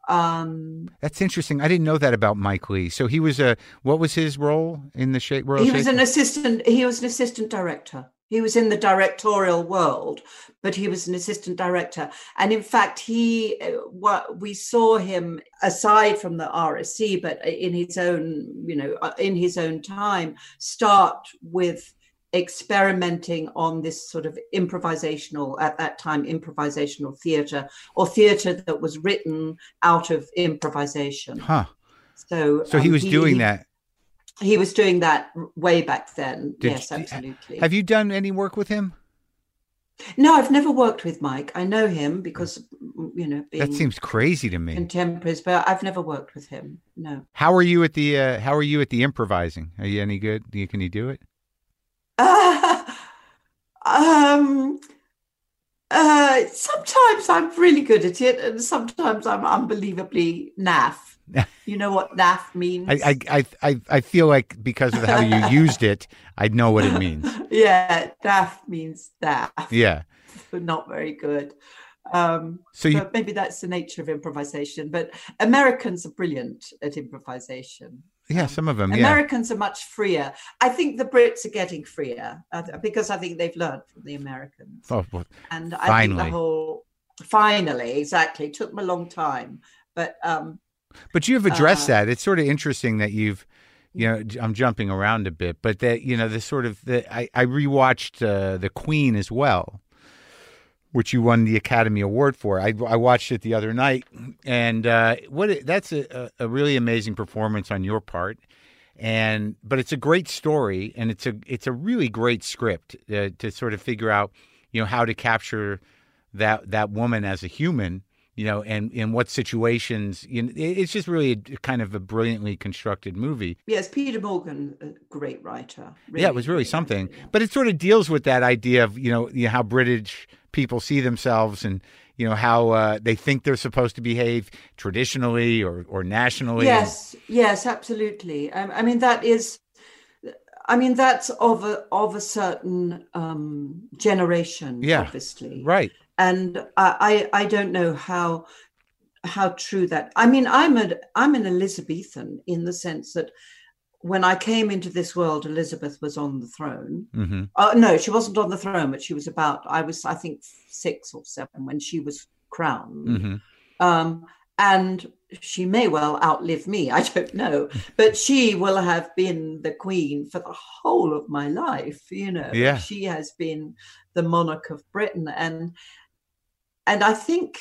Um, That's interesting. I didn't know that about Mike Leigh. So he was a, what was his role in the shape? Royal he was an assistant, he was an assistant director. He was in the directorial world, but he was an assistant director. And in fact, he uh, what we saw him aside from the RSC, but in his own, you know, uh, in his own time, start with experimenting on this sort of improvisational at that time improvisational theater or theater that was written out of improvisation huh so so um, he was he, doing that he was doing that way back then. Did, yes, absolutely. Have you done any work with him? No, I've never worked with Mike. I know him because you know that seems crazy to me. Contemporaries, but I've never worked with him. No. How are you at the uh, How are you at the improvising? Are you any good? Can you do it? Uh, um. Uh, sometimes I'm really good at it, and sometimes I'm unbelievably naff. You know what naff means? I, I, I, I feel like because of how you used it, I know what it means. yeah, naff means naff. Yeah. But not very good. Um, so you, maybe that's the nature of improvisation. But Americans are brilliant at improvisation. Yeah, some of them. Americans yeah. are much freer. I think the Brits are getting freer uh, because I think they've learned from the Americans. Oh, well, and finally. I think the whole finally exactly took them a long time, but um, but you've addressed uh, that. It's sort of interesting that you've, you know, I'm jumping around a bit, but that you know the sort of the I, I rewatched uh, the Queen as well, which you won the Academy Award for. I, I watched it the other night, and uh, what it, that's a, a really amazing performance on your part, and but it's a great story, and it's a it's a really great script uh, to sort of figure out, you know, how to capture that that woman as a human you know, and in what situations. You know, it's just really a, kind of a brilliantly constructed movie. Yes, Peter Morgan, a great writer. Really yeah, it was really something. Writer, yeah. But it sort of deals with that idea of you know, you know how British people see themselves and you know how uh, they think they're supposed to behave traditionally or or nationally. Yes, yes, absolutely. Um, I mean that is. I mean that's of a of a certain um, generation, yeah, obviously, right and I, I don't know how how true that. I mean, I'm a I'm an Elizabethan in the sense that when I came into this world, Elizabeth was on the throne. Mm-hmm. Uh, no, she wasn't on the throne, but she was about. I was, I think, six or seven when she was crowned. Mm-hmm. Um, and she may well outlive me. I don't know, but she will have been the queen for the whole of my life. You know, yeah. she has been the monarch of Britain, and and I think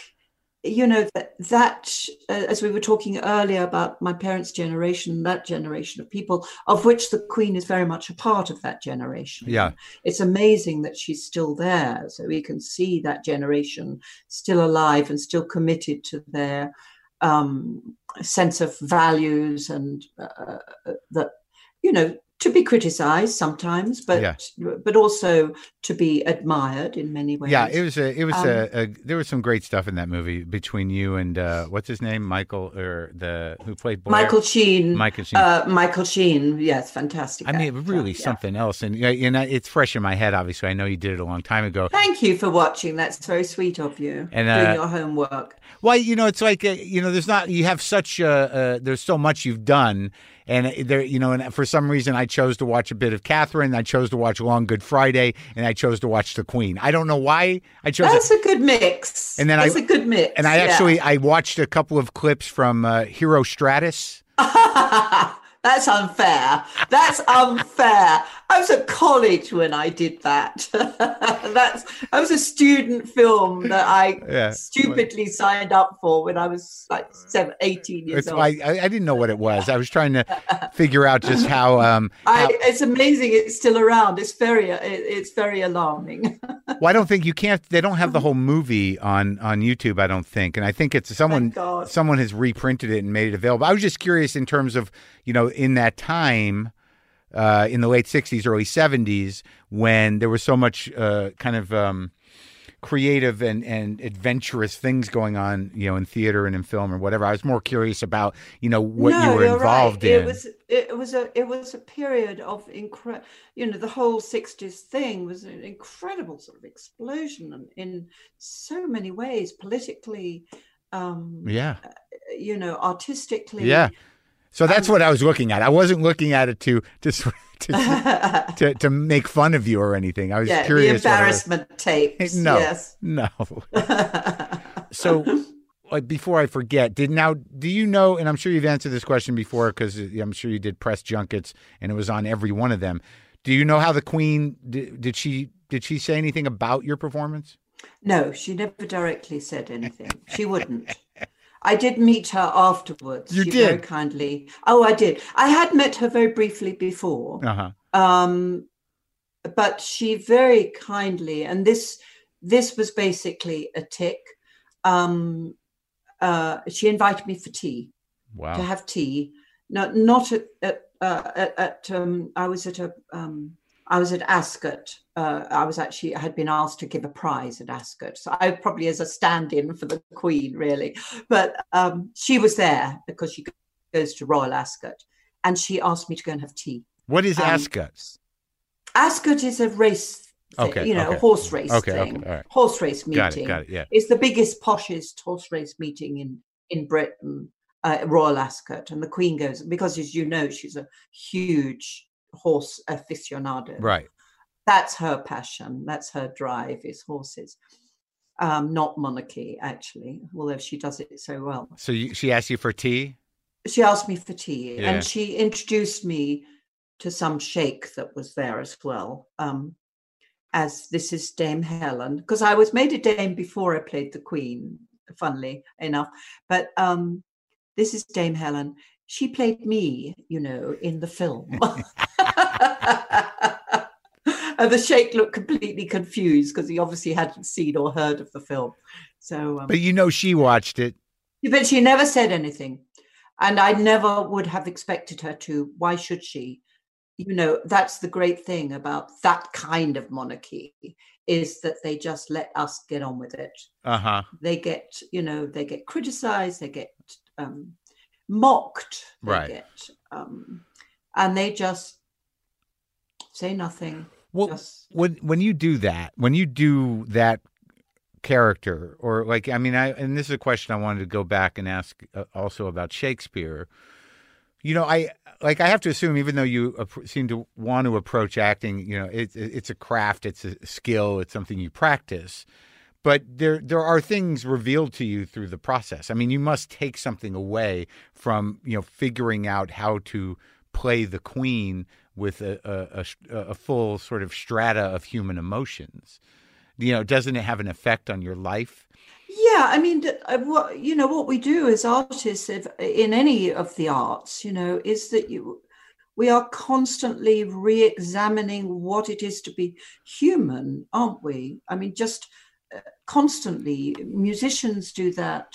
you know that, that uh, as we were talking earlier about my parents' generation, that generation of people, of which the Queen is very much a part of that generation. Yeah, it's amazing that she's still there, so we can see that generation still alive and still committed to their um, sense of values and uh, that you know to be criticized sometimes, but Yeah. but also to be admired in many ways. Yeah, it was a it was Um, a, a there was some great stuff in that movie between you and uh what's his name Michael or the who played? Michael Sheen. Michael Sheen. Uh, Michael Sheen, yes, fantastic. I mean, really something else, and and it's fresh in my head. Obviously, I know you did it a long time ago. Thank you for watching. That's very sweet of you. And, doing uh, your homework. Well, you know, it's like uh, you know, there's not you have such uh, uh there's so much you've done, and there, you know, and for some reason, I chose to watch a bit of Catherine. I chose to watch Long Good Friday, and I chose to watch The Queen. I don't know why I chose. That's a good mix. And then I- That's a good mix. and I yeah. actually I watched a couple of clips from uh, Herostratus. That's unfair. That's unfair. I was at college when I did that. That's I was a student film that I Yeah. stupidly signed up for when I was like seven, 18 years It's, old. I, I I didn't know what it was. I was trying to figure out just how. Um, how- I, it's amazing it's still around. It's very it, it's very alarming. well, I don't think you can't. They don't have the whole movie on on YouTube. I don't think, and I think it's someone someone has reprinted it and made it available. I was just curious in terms of you know in that time. Uh, in the late '60s, early '70s, when there was so much uh, kind of um, creative and, and adventurous things going on, you know, in theater and in film or whatever, I was more curious about, you know, what no, you were involved right. in. It was it was a it was a period of incredible. You know, the whole '60s thing was an incredible sort of explosion in, in so many ways, politically, um, yeah. you know, artistically. Yeah. So that's Um, what I was looking at. I wasn't looking at it to to to, to, to make fun of you or anything. I was the curious. was- embarrassment tapes. No. Yes. No. So, like before I forget, did now do you know? And I'm sure you've answered this question before because I'm sure you did press junkets and it was on every one of them. Do you know how the Queen did, did she did she say anything about your performance? No, she never directly said anything. She wouldn't. I did meet her afterwards. You she did? very kindly. Oh, I did. I had met her very briefly before. Uh huh. um, but she very kindly and this this was basically a tick um, uh, she invited me for tea to have tea no, not at at, uh, at, at um, i was at a um, i was at ascot uh, i was actually i had been asked to give a prize at ascot so i probably as a stand-in for the queen really but um, she was there because she goes to royal ascot and she asked me to go and have tea What is um, Ascot? Ascot is a race, thing, Okay, you know, okay. a horse race Okay, thing. okay, right. Horse race meeting. Got it. Got it. Yeah. It's the biggest, poshest horse race meeting in in Britain, uh, Royal Ascot, and the Queen goes because, as you know, she's a huge horse aficionado. Right. That's her passion. That's her drive. Is horses, um, not monarchy actually. Although she does it so well. So you, she asked you for tea. She asked me for tea, Yeah. and she introduced me to some sheikh that was there as well. Um, as this is Dame Helen, because I was made a dame before I played the Queen, funnily enough. But um, this is Dame Helen. She played me, you know, in the film. and the sheikh looked completely confused because he obviously hadn't seen or heard of the film. So, um, But you know she watched it. but she never said anything. And I never would have expected her to. Why should she? You know, that's the great thing about that kind of monarchy is that they just let us get on with it. Uh huh. They get, you know, they get criticized, they get um, mocked, Right. get, um, and they just say nothing. Well, just, when when you do that, when you do that character, or like, I mean, I and this is a question I wanted to go back and ask uh, also about Shakespeare. You know, I like I have to assume, even though you seem to want to approach acting, you know, it's it's a craft, it's a skill, it's something you practice. But there there are things revealed to you through the process. I mean, you must take something away from you know figuring out how to play the queen with a a, a, a full sort of strata of human emotions. You know, doesn't it have an effect on your life? Yeah, I mean, uh, what you know, what we do as artists, if, in any of the arts, you know, is that you we are constantly re-examining what it is to be human, aren't we? I mean, just constantly. Musicians do that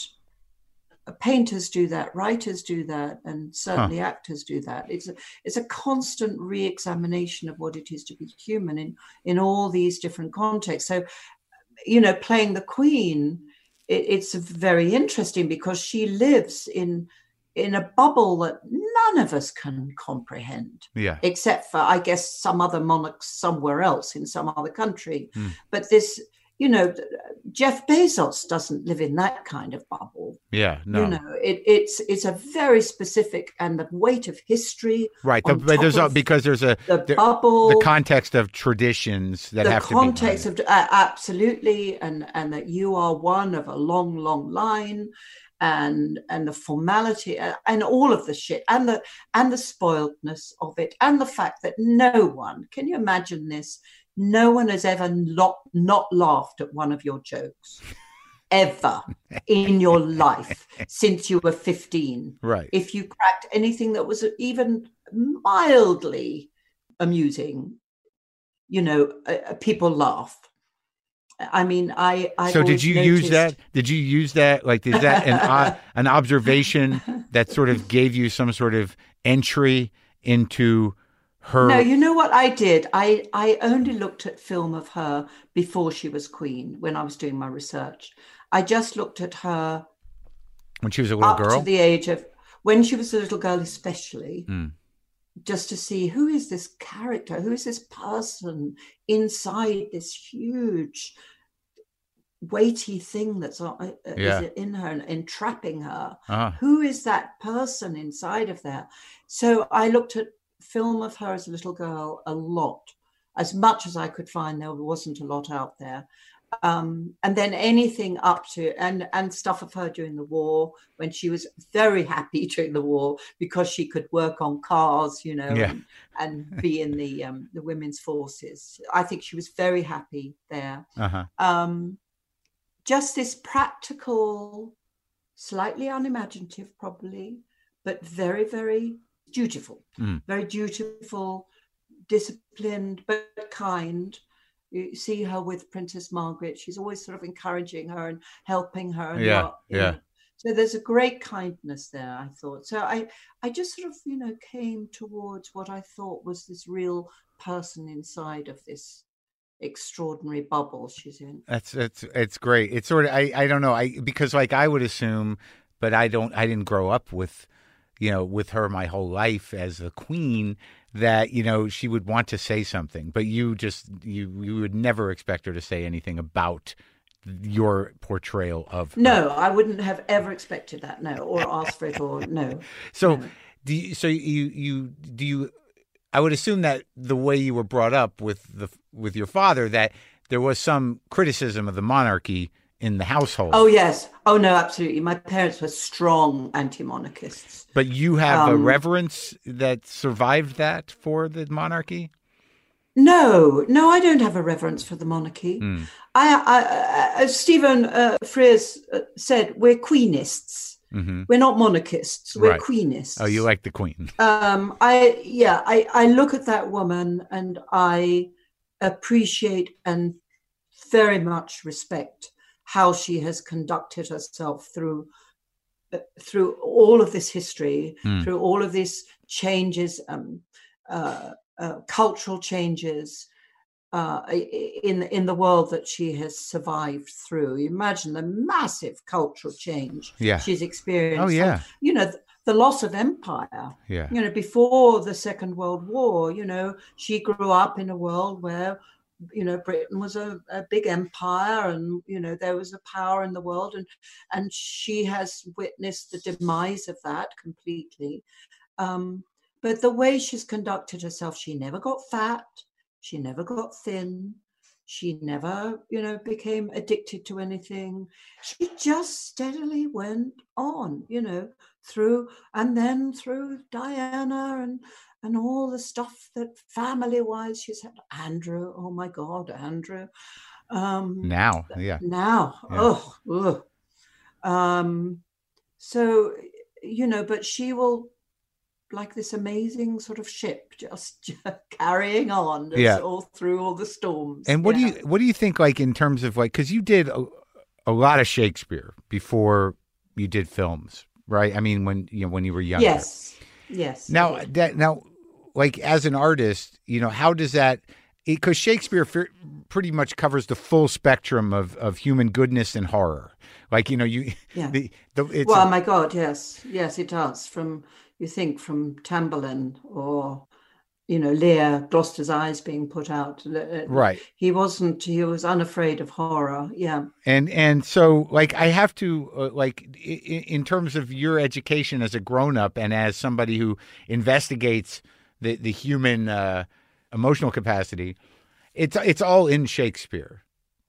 painters do that, writers do that, and certainly actors do that. It's a, it's a constant re-examination of what it is to be human in in all these different contexts. So, you know, playing the Queen, it, it's very interesting because she lives in in a bubble that none of us can comprehend. Yeah. Except for, I guess, some other monarchs somewhere else in some other country. Mm. But this, you know, Jeff Bezos doesn't live in that kind of bubble. Yeah. No. You know, it, it's it's a very specific and the weight of history. right. The, but there's a, because there's a The there- bubble, the context of traditions that the have context to be. of uh, absolutely, and and that you are one of a long, long line, and and the formality uh, and all of the shit and the and the spoiledness of it and the fact that no one can you imagine this no one has ever not not laughed at one of your jokes ever in your life since you were 15 right. if you cracked anything that was even mildly amusing, you know, uh, uh, people laugh. I mean, I. I've so did you use that? Did you use that? Like, is that an uh, an observation that sort of gave you some sort of entry into her? No, you know what I did? I I only looked at film of her before she was queen when I was doing my research. I just looked at her when she was a little up girl. to the age of when she was a little girl, especially, Mm. just to see who is this character, who is this person inside this huge, weighty thing that's on, uh, uh, Yeah. is in her and entrapping her. Ah, Who is that person inside of there? So I looked at film of her as a little girl a lot, as much as I could find. There wasn't a lot out there. Um, and then anything up to and and stuff of her during the war when she was very happy during the war because she could work on cars, you know, Yeah. and, and be in the um, the women's forces. I think she was very happy there uh-huh. um, just this practical, slightly unimaginative, probably, but very, very dutiful, Mm. very dutiful, disciplined, but kind. You see her with Princess Margaret. She's always sort of encouraging her and helping her. And Yeah, not, yeah. know. So there's a great kindness there, I thought. So I, I just sort of, you know, came towards what I thought was this real person inside of this extraordinary bubble she's in. That's it's it's great. It's sort of I I don't know I because like I would assume, but I don't I didn't grow up with, you know, with her my whole life as a queen that you know she would want to say something, but you just you you would never expect her to say anything about your portrayal of her. No, I wouldn't have ever expected that. No, or asked for it, or no. So do you, so you you do you I would assume that the way you were brought up with the with your father that there was some criticism of the monarchy in the household. Oh yes. Oh no, absolutely. My parents were strong anti-monarchists. But you have a Um, reverence that survived that for the monarchy? No, no, I don't have a reverence for the monarchy. Hmm. I, I, I, as Stephen uh, Frears uh, said, we're queenists. hmm We're not monarchists. We're Right. queenists. Oh, you like the queen. um i yeah i i look at that woman and i appreciate and very much respect how she has conducted herself through uh, through all of this history Mm. through all of these changes um uh, uh cultural changes uh, in in the world that she has survived through. Imagine the massive cultural change Yeah. she's experienced. Oh, and, yeah. you know th- the loss of empire Yeah. you know before the second world war you know she grew up in a world where you know britain was a, a big empire and you know there was a power in the world and and she has witnessed the demise of that completely. Um but the way she's conducted herself she never got fat she never got thin she never you know became addicted to anything. She just steadily went on you know through and then through Diana and and all the stuff that family wise she's had Andrew oh my god Andrew um Now, yeah. now Yeah. oh ugh. um so you know but she will like this amazing sort of ship just carrying on Yeah. all through all the storms And what Yeah. do you what do you think like in terms of like cuz you did a, a lot of Shakespeare before you did films, right? I mean, when you know when you were younger. Yes. Yes. Now that now, like as an artist, you know, how does that? Because Shakespeare pretty much covers the full spectrum of of human goodness and horror. Like you know, you Yeah. the, the it's well, my God, yes, yes, it does. From you think from Tamburlaine or you know Lear, Gloucester's eyes being put out. uh, right. He wasn't. He was unafraid of horror. Yeah. and and so like i have to uh, like in, in terms of your education as a grown-up and as somebody who investigates the the human uh, emotional capacity it's it's all in shakespeare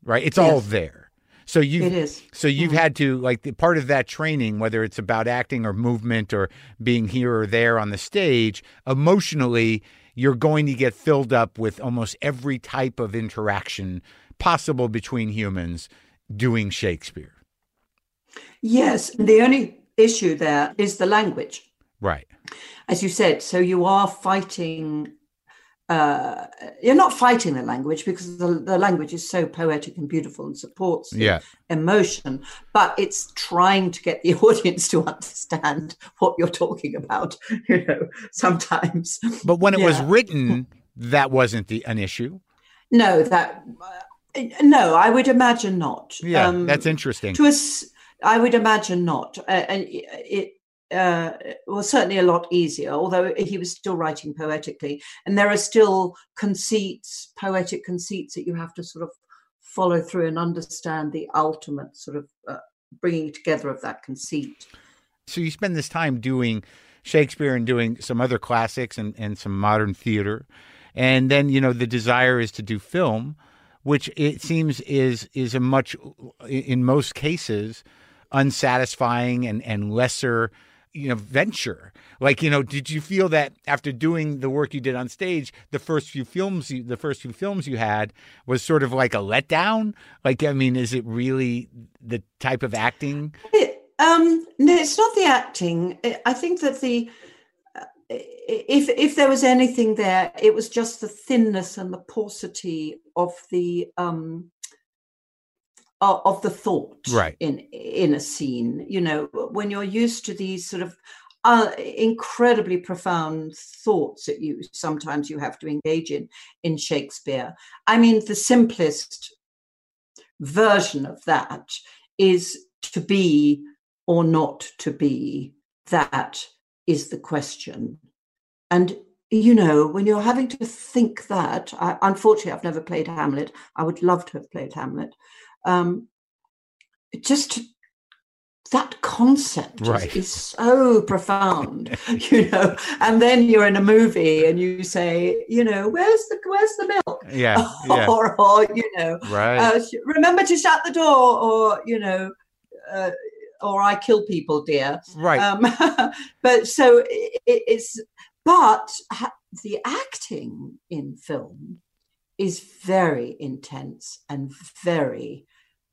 right it's all there so you so you've had to like the part of that training whether it's about acting or movement or being here or there on the stage emotionally you're going to get filled up with almost every type of interaction possible between humans doing Shakespeare. Yes. The only issue there is the language. Right. as you said, so you are fighting. Uh, you're not fighting the language because the, the language is so poetic and beautiful and supports Yeah. emotion, but it's trying to get the audience to understand what you're talking about. You know, sometimes But when it was written, that wasn't the an issue. no, that uh, no, I would imagine not. Yeah, Um, that's interesting. to us i would imagine not uh, and it uh, was certainly a lot easier although he was still writing poetically and there are still conceits poetic conceits that you have to sort of follow through and understand the ultimate sort of uh, bringing together of that conceit So you spend this time doing Shakespeare and doing some other classics and, and some modern theater. And then, you know, the desire is to do film, which it seems is is a much in most cases unsatisfying and, and lesser you know venture. Like you know did you feel that after doing the work you did on stage the first few films you, the first few films you had was sort of like a letdown? Like i mean is it really the type of acting? It, um, no, it's not the acting. I- think that the uh, if if there was anything there, it was just the thinness and the paucity of the um of the thought Right. in in a scene. You know, when you're used to these sort of uh, incredibly profound thoughts that you sometimes you have to engage in in Shakespeare. I mean, the simplest version of that is to be or not to be. That is the question. And you know, when you're having to think that, I, unfortunately, I've never played Hamlet. I would love to have played Hamlet. Um, just that concept is- Right. is, so profound, you know. And then you're in a movie and you say, you know, where's the where's the milk? yeah yeah or, or you know, right uh, remember to shut the door, or you know, uh, or I kill people, dear. right Um, but so it, it's, but ha- the acting in film is very intense and very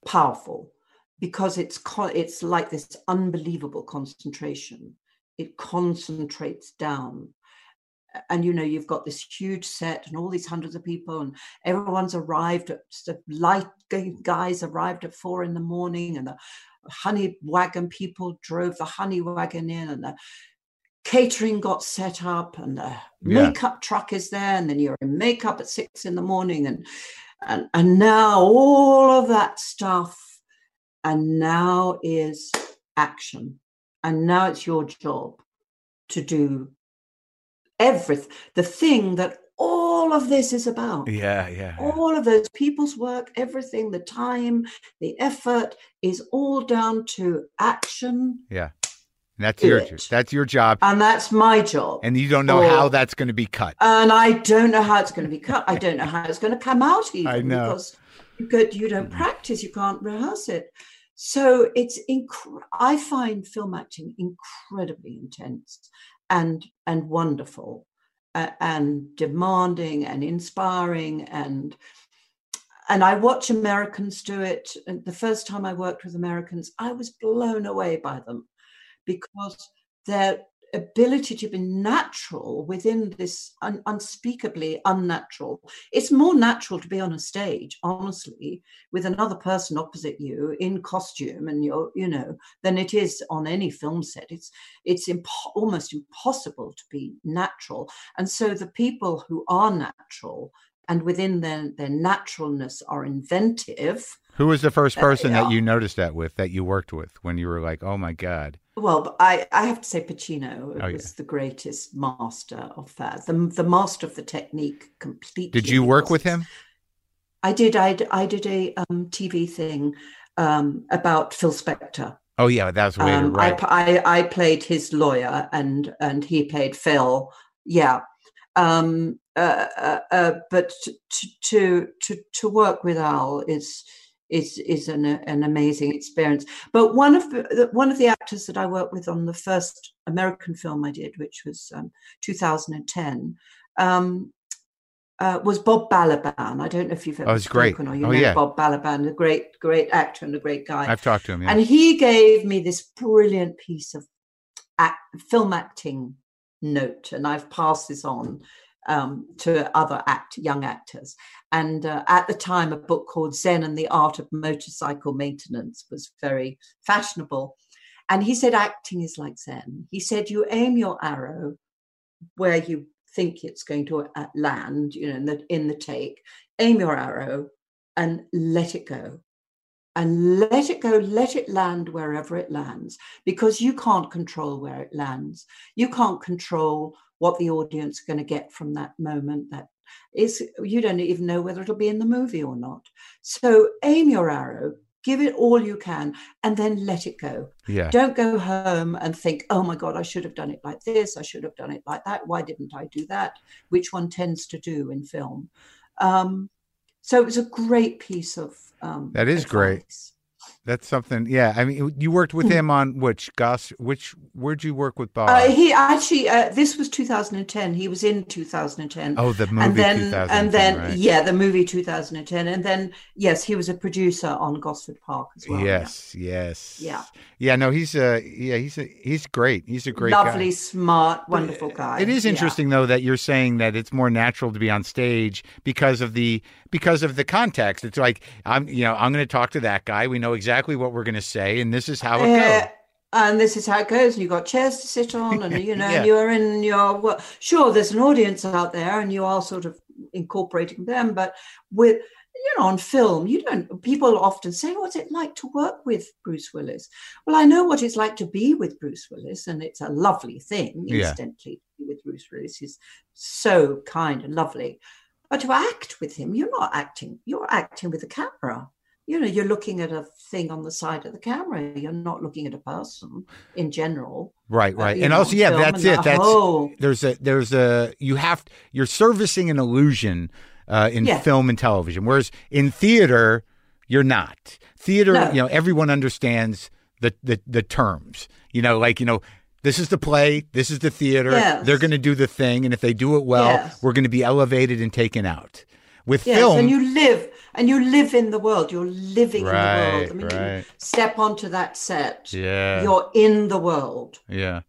powerful because it's co- it's like this unbelievable concentration. It concentrates down. And you know, you've got this huge set and all these hundreds of people, and everyone's arrived at the light guys arrived at four in the morning, and the honey wagon people drove the honey wagon in, and the catering got set up, and the Yeah. makeup truck is there, and then you're in makeup at six in the morning, and and and now all of that stuff, and now is action, and now it's your job to do everything, the thing that all of this is about yeah yeah yeah. all of those people's work, everything, the time, the effort is all down to action. That's your it. that's your job And that's my job. and you don't know how that's going to be cut And I don't know how it's going to be cut. I don't know how it's going to come out even I know. because you, go, you don't practice, you can't rehearse it. So it's inc- I find film acting incredibly intense and and wonderful uh, and demanding and inspiring and and I watch Americans do it. And the first time I worked with Americans, I was blown away by them because they're ability to be natural within this un- unspeakably unnatural. It's more natural to be on a stage, honestly, with another person opposite you in costume and you're, you know, than it is on any film set. It's it's impo- almost impossible to be natural. And so the people who are natural and within their, their naturalness are inventive. Who was the first person uh, that you noticed that with, that you worked with, when you were like, "Oh my god"? Well, I, I have to say Pacino Oh, was yeah. the greatest master of that, the the master of the technique completely. Did you work with him? I did. I, I did a um, TV thing um, about Phil Spector. Oh yeah, that was way Um, I, right. p- I I played his lawyer, and and he played Phil. Yeah. Um, uh, uh, uh, but to, to to to work with Al is is is an an amazing experience. But one of the one of the actors that I worked with on the first American film I did, which was um, 2010. Um, uh, was Bob Balaban. I don't know if you've ever Oh, he's great. or you Oh, know yeah. Bob Balaban, a great, great actor and a great guy. I've talked to him. Yeah. And he gave me this brilliant piece of act, film acting note, and I've passed this on um, to other act young actors. And uh, at the time, a book called Zen and the Art of Motorcycle Maintenance was very fashionable. And he said, acting is like Zen. He said, you aim your arrow where you think it's going to uh, land, you know, in the in the take. Aim your arrow and let it go and let it go, let it land wherever it lands, because you can't control where it lands. You can't control what the audience are going to get from that moment. That is, you don't even know whether it'll be in the movie or not. So aim your arrow, give it all you can, and then let it go. yeah. Don't go home and think, oh my God, I should have done it like this. I should have done it like that. Why didn't I do that? Which one tends to do in film. Um, so it was a great piece of. Um, That is great. That's something. Yeah. I mean, you worked with him on which Goss? Which? Where'd you work with Bob? Uh, he actually, uh, this was 2010. He was in 2010. oh, the movie. and then, 2010, and then, right. yeah, the movie 2010. And then, yes, he was a producer on Gosford Park as well. yeah. yes, yes, Yeah. yeah. No, he's a. yeah, he's a, he's great. He's a great guy. Lovely, smart, wonderful guy. It is Yeah. interesting though that you're saying that it's more natural to be on stage because of the because of the context. It's like I'm you know I'm going to talk to that guy. We know exactly what we're going to say, and this is how it Uh, goes. and this is how it goes. And you've got chairs to sit on, and you know, Yeah. you're in your well, sure. There's an audience out there, and you are sort of incorporating them. But with you know, on film, you don't. People often say, "What's it like to work with Bruce Willis?" Well, I know what it's like to be with Bruce Willis, and it's a lovely thing. Yeah. Incidentally, to be with Bruce Willis He's so kind and lovely. But to act with him, you're not acting. You're acting with the camera you know you're looking at a thing on the side of the camera you're not looking at a person in general Right, uh, right, and know, also yeah, that's it. That's whole- there's a there's a you have you're servicing an illusion uh, in Yeah. film and television, whereas in theater you're not. Theater, No. you know, everyone understands the the the terms. You know, like you know. This is the play. This is the theater. Yes. They're going to do the thing, and if they do it well, Yes. we're going to be elevated and taken out. With yes film, and you live and you live in the world. You're living in the world. I mean right. step onto that set yeah, you're in the world. Yeah,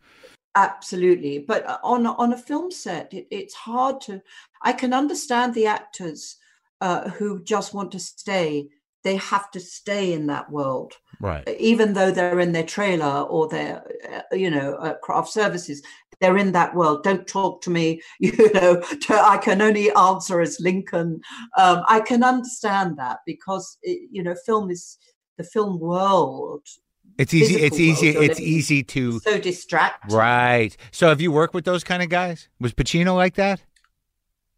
absolutely. But uh, on on a film set it, it's hard to i can understand the actors uh, who just want to stay they have to stay in that world right. even though they're in their trailer or their uh, you know uh, craft services they're in that world don't talk to me you know to, i can only answer as lincoln um, i can understand that because it, you know film is the film world It's easy. It's easy. It's easy to so distract right. So, have you worked with those kind of guys? Was Pacino like that?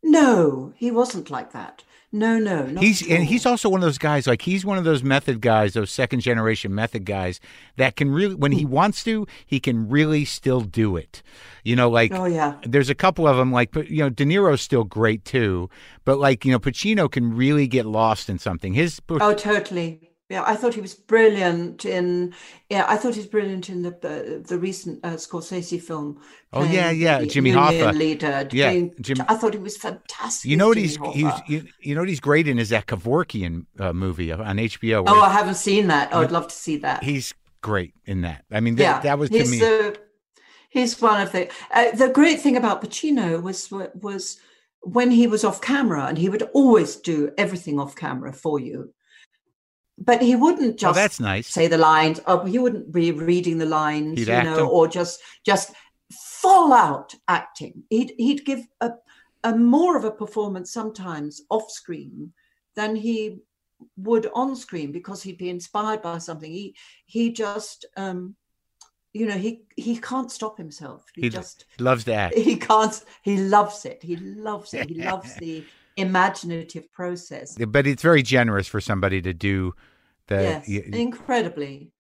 no he wasn't like that no no he's and he's also one of those guys like he's one of those method guys those second generation method guys that can really when Hmm. he wants to he can really still do it you know like oh yeah there's a couple of them like but you know de niro's still great too but like you know pacino can really get lost in something his Oh, totally. Yeah, I thought he was brilliant in. Yeah, I thought he was brilliant in the the, the recent uh, Scorsese film. Oh, yeah, yeah, Jimmy Hoffa. leader. Yeah, doing- Jim- I thought he was fantastic. you know what Jimmy he's, he's you, you know what he's great in is that Kevorkian uh, movie on hbo Oh, I haven't seen that. Oh, I'd love to see that. he's great in that i mean that, yeah, that was to he's me uh, he's one of the uh, the great thing about Pacino was was when he was off camera, and he would always do everything off camera for you. But he wouldn't just oh, that's nice. say the lines. Oh, he wouldn't be reading the lines, He'd you know, or just just full out acting. He'd he'd give a, a more of a performance sometimes off screen than he would on screen because he'd be inspired by something. He he just um you know he he can't stop himself. He, He just Loves to act. he can't he loves it. He loves it. He loves the imaginative process. But it's very generous for somebody to do the. yes. y- incredibly.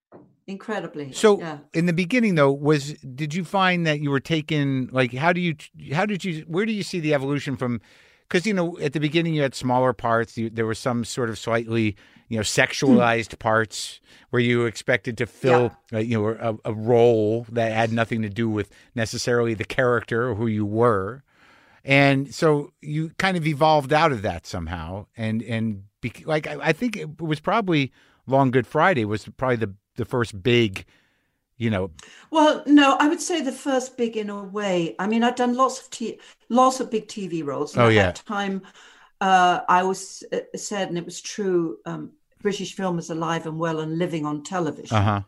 Incredibly. So yeah. in the beginning, though, was did you find that you were taken like how do you how did you where do you see the evolution from? Because you know at the beginning you had smaller parts. You, there were some sort of slightly you know sexualized parts where you expected to fill uh, you know a, a role that had nothing to do with necessarily the character or who you were, and so you kind of evolved out of that somehow. And and bec- like I, I think it was probably Long Good Friday was probably the the first big you know Well, no, I would say the first big in a way. I mean, I've done lots of t- lots of big TV roles. and Oh, at yeah. that time, uh, I was uh, said, and it was true. Um, British film is alive and well and living on television, uh-huh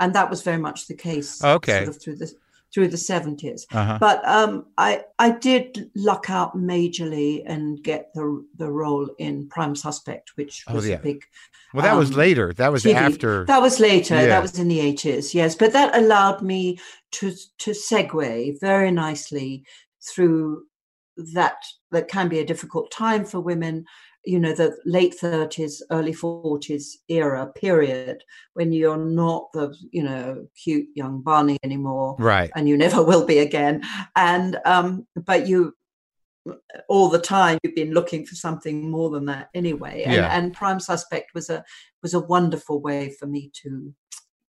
and that was very much the case. Okay. sort of through the through the seventies. uh-huh But um, I I did luck out majorly and get the the role in Prime Suspect, which Oh, was yeah. a big well that was um, later that was TV. after That was later. Yeah. That was in the eighties. Yes, but that allowed me to to segue very nicely through that. That can be a difficult time for women. You know, the late thirties, early forties era period when you're not the you know cute young Barney anymore, right and you never will be again. And um, but you all the time you've been looking for something more than that anyway. And, Yeah. and Prime Suspect was a was a wonderful way for me to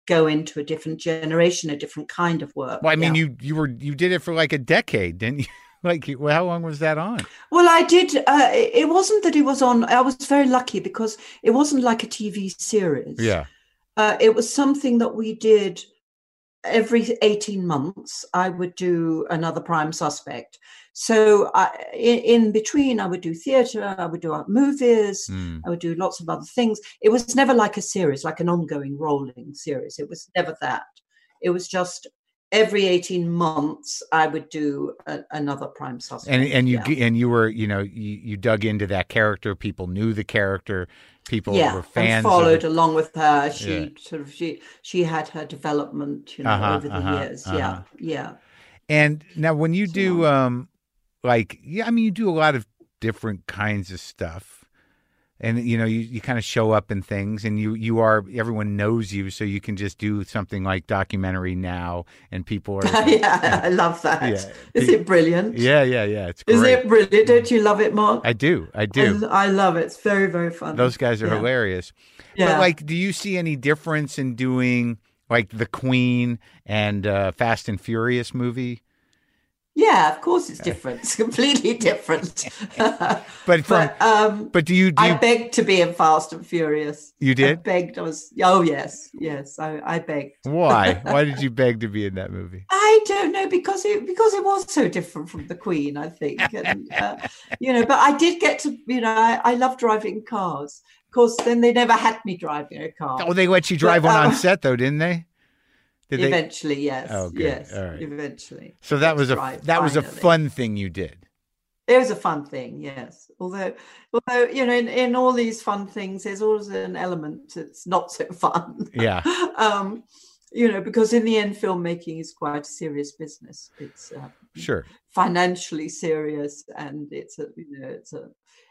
go into a different generation, a different kind of work. well i mean Yeah. you you were you did it for like a decade didn't you like well, how long was that on Well, I did. Uh, it wasn't that it was on. I was very lucky because it wasn't like a TV series. yeah uh, it was something that we did every 18 months i would do another prime suspect so I, in, in between i would do theater i would do movies Mm. i would do lots of other things it was never like a series like an ongoing rolling series it was never that it was just every 18 months i would do a, another prime suspect and and you yeah. and you were you know you, you dug into that character people knew the character people yeah, were fans and followed along with her. She Yeah. sort of she she had her development, you know, Uh-huh, over the uh-huh, years. uh-huh. Yeah, yeah. and now when you do So- um like yeah i mean you do a lot of different kinds of stuff and you know you, you kind of show up in things and you you are everyone knows you so you can just do something like documentary now and people are yeah, I love that. Yeah. Is it brilliant? yeah yeah yeah it's great. Is it brilliant? Don't you love it, Marc? i do i do I, I love it. It's very, very fun. those guys are Yeah. hilarious yeah. but like do you see any difference in doing like the queen and uh fast and furious movie yeah, of course it's different. It's completely different. but from but um, but do you do I begged to be in Fast and Furious. you I did begged. I was. Oh yes, yes. I, I begged. why why did you beg to be in that movie I don't know because it because it was so different from the Queen, I think, and uh, you know. But I did get to, you know, I, I love driving cars. Of course, then they never had me driving a car. Oh, they let you drive one on um, set though, didn't they? Did they? eventually, yes, Oh, good. yes, All right. eventually. So that was a drive, that was a fun thing you did. It was a fun thing, yes. Although, although you know, in, in all these fun things, there's always an element that's not so fun. Yeah. um, you know, because in the end, filmmaking is quite a serious business. It's uh, Sure. financially serious, and it's a you know, it's a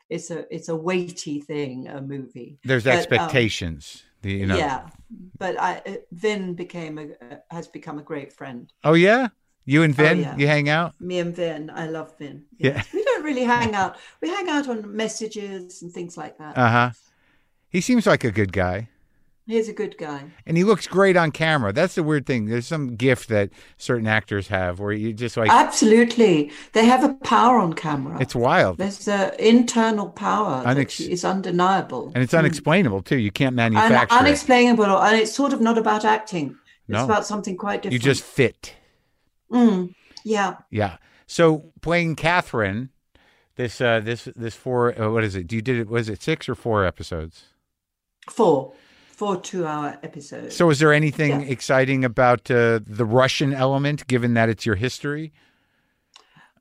it's a it's a weighty thing. A movie. There's But, um, expectations. The, you know. Yeah, but I Vin became a has become a great friend. Oh yeah. You and Oh, Vin, yeah. you hang out. Me and Vin, I love Vin. Yeah. We don't really hang out. We hang out on messages and things like that. Uh huh. He seems like a good guy, He's a good guy. and he looks great on camera. That's the weird thing. There's some gift that certain actors have where you just like Absolutely, they have a power on camera. it's wild There's an internal power Unex- that is undeniable and it's unexplainable too. You can't and manufacture unexplainable, and it's sort of not about acting. It's No. about something quite different. You just fit. Mm, yeah. Yeah. So playing Catherine, this uh, this this four uh, what is it? Do you did it was it six or four episodes? Four. Four two hour episodes. So is there anything Yeah. exciting about uh, the Russian element, given that it's your history?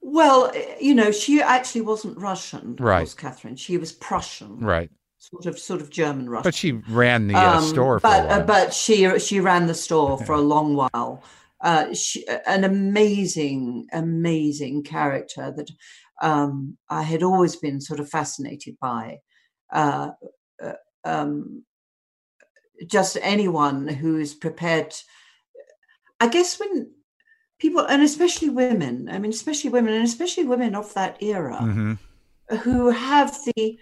well, eh, you know, she actually wasn't Russian, Right. course, Catherine. She was Prussian, Right. sort of sort of German Russian. But she ran the uh, Um, store for but uh, but she she ran the store for a long while. Uh, she, an amazing, amazing character that um, I had always been sort of fascinated by. Uh, uh, um, just anyone who is prepared. I guess when people, and especially women, I mean, especially women, and especially women of that era, Mhm. who have the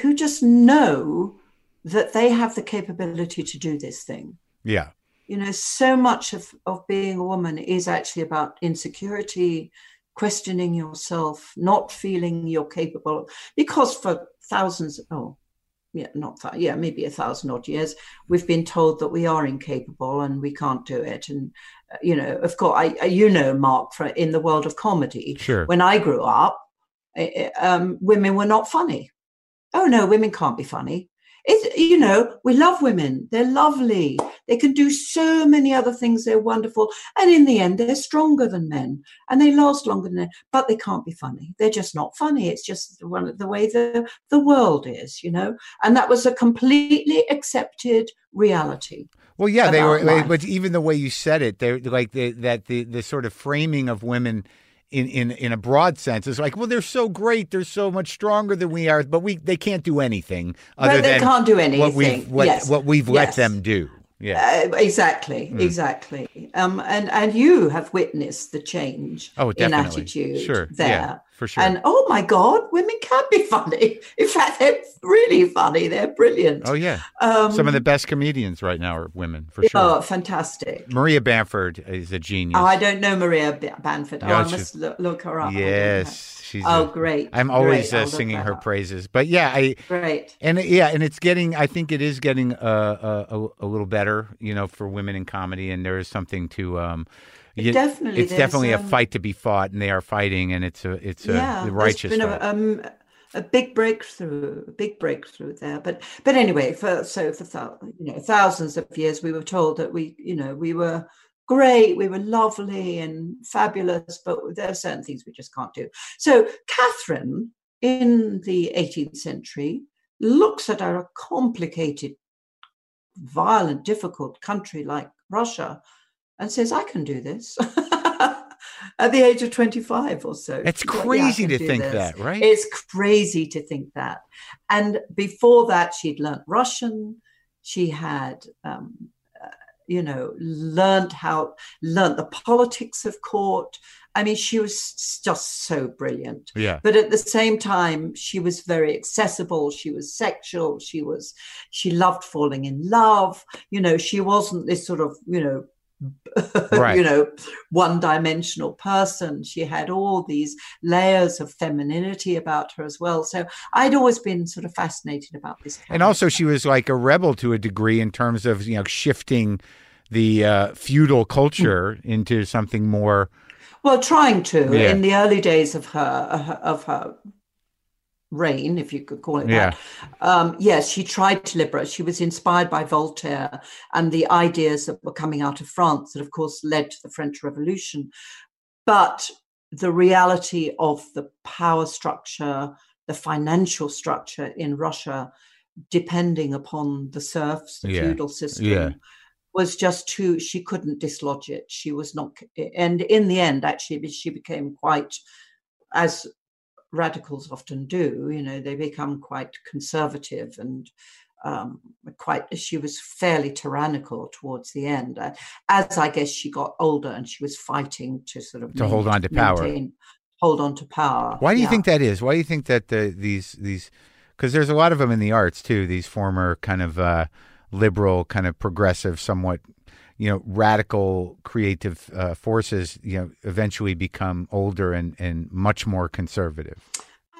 who just know that they have the capability to do this thing Yeah. you know so much of of being a woman is actually about insecurity questioning yourself not feeling you're capable because for thousands oh yeah not that yeah maybe a thousand odd years we've been told that we are incapable and we can't do it and uh, you know of course I, I you know Marc for in the world of comedy Sure. when I grew up, eh, eh, um, women were not funny. Oh no, women can't be funny. It, you know, we love women. They're lovely. They can do so many other things. They're wonderful. And in the end, they're stronger than men and they last longer than men, but they can't be funny. They're just not funny. It's just the one the way the, the world is, you know? And that was a completely accepted reality. Well, yeah, they were, life. but even the way you said it, they're like the, that the the sort of framing of women in in in a broad sense is like, well, they're so great, they're so much stronger than we are, but we they can't do anything other but they than can't do anything. what we've what, yes. what we've let them do. Yeah. Uh, exactly, Mm. exactly. Um, and and you have witnessed the change oh, in attitude Sure. there. For sure. And oh my God, women can be funny. In fact, they're really funny. They're brilliant. oh yeah. um, Some of the best comedians right now are women, for sure. oh, fantastic. Maria Bamford is a genius. Oh, I don't know Maria B- Banford. Oh, I must look, look her up. I don't know. yes, she's. Oh, a- great. I'm always Great. Uh, singing her up. praises, but yeah, I Great. and yeah, and it's getting. I think it is getting uh, a, a a little better, you know, for women in comedy, and there is something to. Um, you- Definitely, it's definitely a um, fight to be fought, and they are fighting, and it's a it's a yeah, the righteous there's been a, um, a big breakthrough, a big breakthrough there. But but anyway, for so for thou, you know thousands of years, we were told that we you know we were great, we were lovely and fabulous, but there are certain things we just can't do. So Catherine in the 18th century looks at our complicated, violent, difficult country like Russia and says, "I can do this." At the age of 25 or so. it's thought, "Yeah, crazy to think this." that, right? It's crazy to think that. And before that, she'd learnt Russian. She had, um, uh, you know, learned how, learnt the politics of court. I mean, she was just so brilliant. yeah, But at the same time, she was very accessible. She was sexual. She was, she loved falling in love. You know, she wasn't this sort of, you know, Right. you know, one dimensional person. She had all these layers of femininity about her as well. So I'd always been sort of fascinated about this. and also she was like a rebel to a degree in terms of you know shifting the uh, feudal culture into something more. Well, trying to Yeah. in the early days of her of her reign, if you could call it Yeah. that. Um, yes, she tried to liberate. She was inspired by Voltaire and the ideas that were coming out of France, that of course led to the French Revolution. But the reality of the power structure, the financial structure in Russia, depending upon the serfs, the Yeah. feudal system, Yeah. was just too. She couldn't dislodge it. She was not, and in the end, actually, she became quite, as radicals often do. You know, they become quite conservative and. Um, quite, she was fairly tyrannical towards the end, uh, as I guess she got older and she was fighting to sort of To hold on to power. maintain- hold on to power. Why do you Yeah. think that is? Why do you think that the these these because there's a lot of them in the arts too. These former kind of uh, liberal, kind of progressive, somewhat you know radical creative uh, forces. You know, eventually become older and and much more conservative.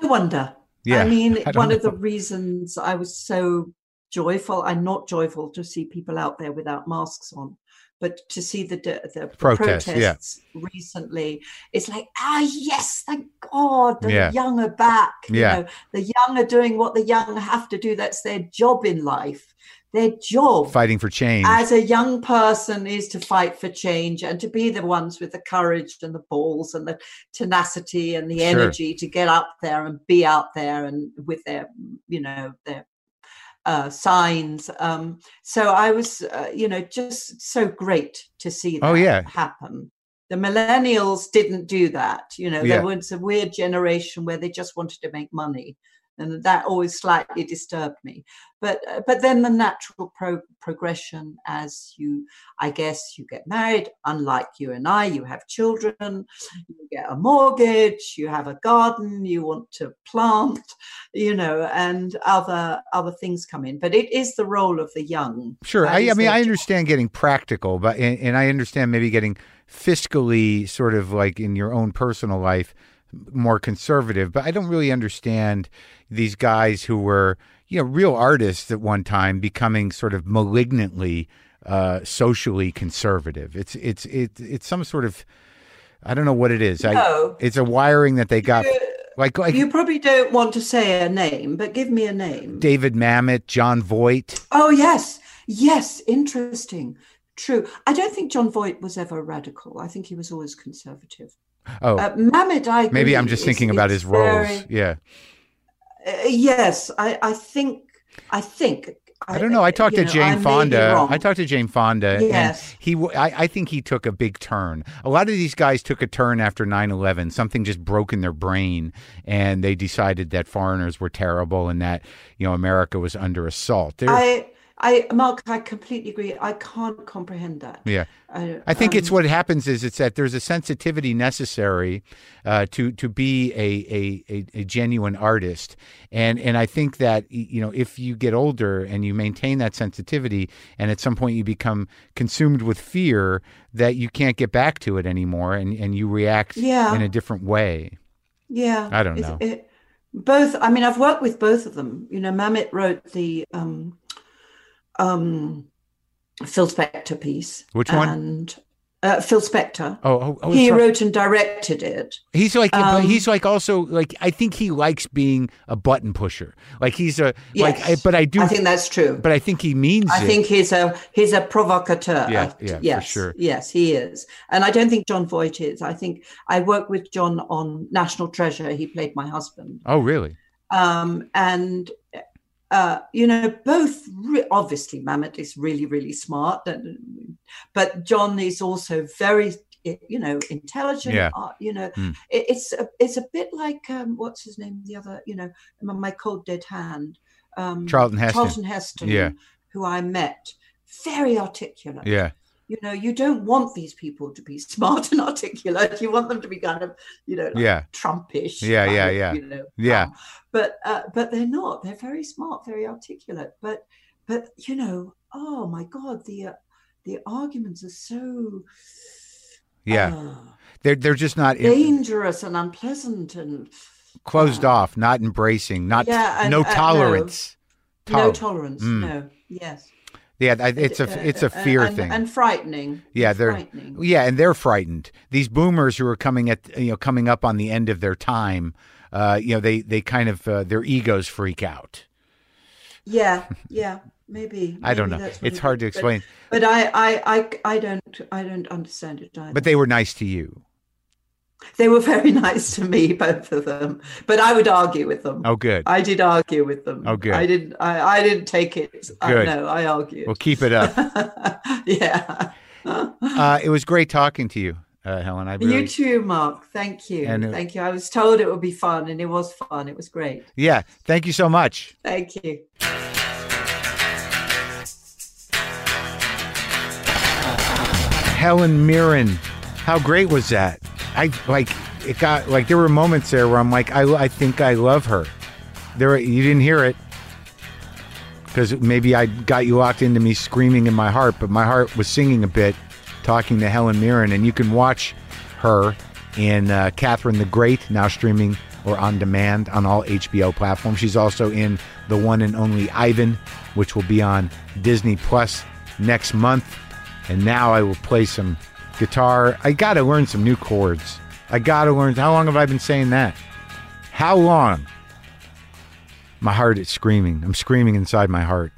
I wonder. Yeah, I mean, I one of the reasons I was so joyful, I'm not joyful to see people out there without masks on, but to see the the, the Protests, yeah. recently, it's like ah yes, thank God the Yeah. young are back. You Yeah. know, the young are doing what the young have to do. That's their job in life. Their job Fighting for change. as a young person is to fight for change and to be the ones with the courage and the balls and the tenacity and the Sure. energy to get up there and be out there and with their you know their uh, signs um, so i was uh, you know just so great to see that Oh, yeah. happen the millennials didn't do that you know Yeah. there was a weird generation where they just wanted to make money and that always slightly disturbed me but uh, but then the natural pro- progression as you i guess you get married unlike you and i you have children you get a mortgage you have a garden you want to plant you know and other other things come in but it is the role of the young Sure. I, I mean, I understand getting practical, but and, and I understand maybe getting fiscally sort of like in your own personal life more conservative. But I don't really understand these guys who were you know real artists at one time becoming sort of malignantly uh, socially conservative. It's it's it's it's some sort of I don't know what it is. I, it's a wiring that they got like like you probably don't want to say a name but give me a name David Mamet, Jon Voight. Oh yes, yes, interesting. True. I don't think Jon Voight was ever radical. I think he was always conservative. Oh, Uh, I maybe I'm just is- thinking about is his roles. very- Yeah. Uh, yes, I, I think. I think. I don't know. I talked to know, Jane I Fonda. I talked to Jane Fonda, Yes. and he. I, think he took a big turn. A lot of these guys took a turn after 9-11. Something just broke in their brain, and they decided that foreigners were terrible and that you know America was under assault. They're- I, I, Marc, I completely agree. I can't comprehend that. yeah. I, I think it's um, what happens is it's that there's a sensitivity necessary uh, to to be a, a, a, a genuine artist, and and I think that you know if you get older and you maintain that sensitivity, and at some point you become consumed with fear that you can't get back to it anymore, and and you react Yeah. in a different way. Yeah, I don't It's- know. It, both. I mean, I've worked with both of them. You know, Mamet wrote the um, um, Phil Spector piece. Which one? And uh, Phil Spector. Oh, oh, oh he wrote and directed it. He's like, but Um, he's like also like I think he likes being a button pusher. Like he's a like, I, Yes, but I do, I think that's true. but I think he means I it. think he's a he's a provocateur. Yeah, yeah, yes, sure. Yes, he is, and I don't think Jon Voight is. I think I worked with John on National Treasure. He played my husband, oh, really? um, and uh, you know, both re- obviously Mamet is really really smart, and, but Jon is also very you know intelligent. Yeah. Uh, you know, Mm. it, it's a, it's a bit like um, what's his name? The other, you know, my cold dead hand. Um, Charlton Heston. Charlton Heston. Yeah. Who I met. Very articulate. Yeah. You know, you don't want these people to be smart and articulate. You want them to be kind of, you know, like Yeah. Trumpish. Yeah, yeah, of, yeah. You know, Yeah. um, but uh, but they're not. They're very smart, very articulate. But but you know, oh my God, the uh, the arguments are so Yeah. uh, They're they're just not in, dangerous and unpleasant and closed uh, off, not embracing, not Yeah, and- no uh, no. tolerance. no tolerance. Mm. No, yes. Yeah, it's a Uh, it's a uh, fear and, thing. and frightening. Yeah, they're- frightening. yeah, and they're frightened. These boomers who are coming at you know coming up on the end of their time, uh, you know they they kind of uh, their egos freak out. Yeah, yeah, maybe. I don't know. It's it hard to is. But- explain. But, I, I, I, I don't, I don't understand it either. But they were nice to you. They were very nice to me, both of them. But I would argue with them. Oh, good. I did argue with them. Oh, good. I didn't. I, I didn't take it. I, Good. no, I argued. Well, keep it up. yeah. Uh, it was great talking to you, uh, Helen. I really, You too, Marc. Thank you. And, Thank you. I was told it would be fun, and it was fun. It was great. yeah. Thank you so much. Thank you. Helen Mirren. How great was that? I like it got like there were moments there where I'm like I I think I love her. There you didn't hear it because maybe I got you locked into me screaming in my heart, but my heart was singing a bit talking to Helen Mirren, and you can watch her in uh, Catherine the Great now streaming or on demand on all HBO platforms. She's also in the one and only Ivan, which will be on Disney Plus next month. And now I will play some guitar. I got to learn some new chords. I got to learn. How long have I been saying that? How long? My heart is screaming. I'm screaming inside my heart.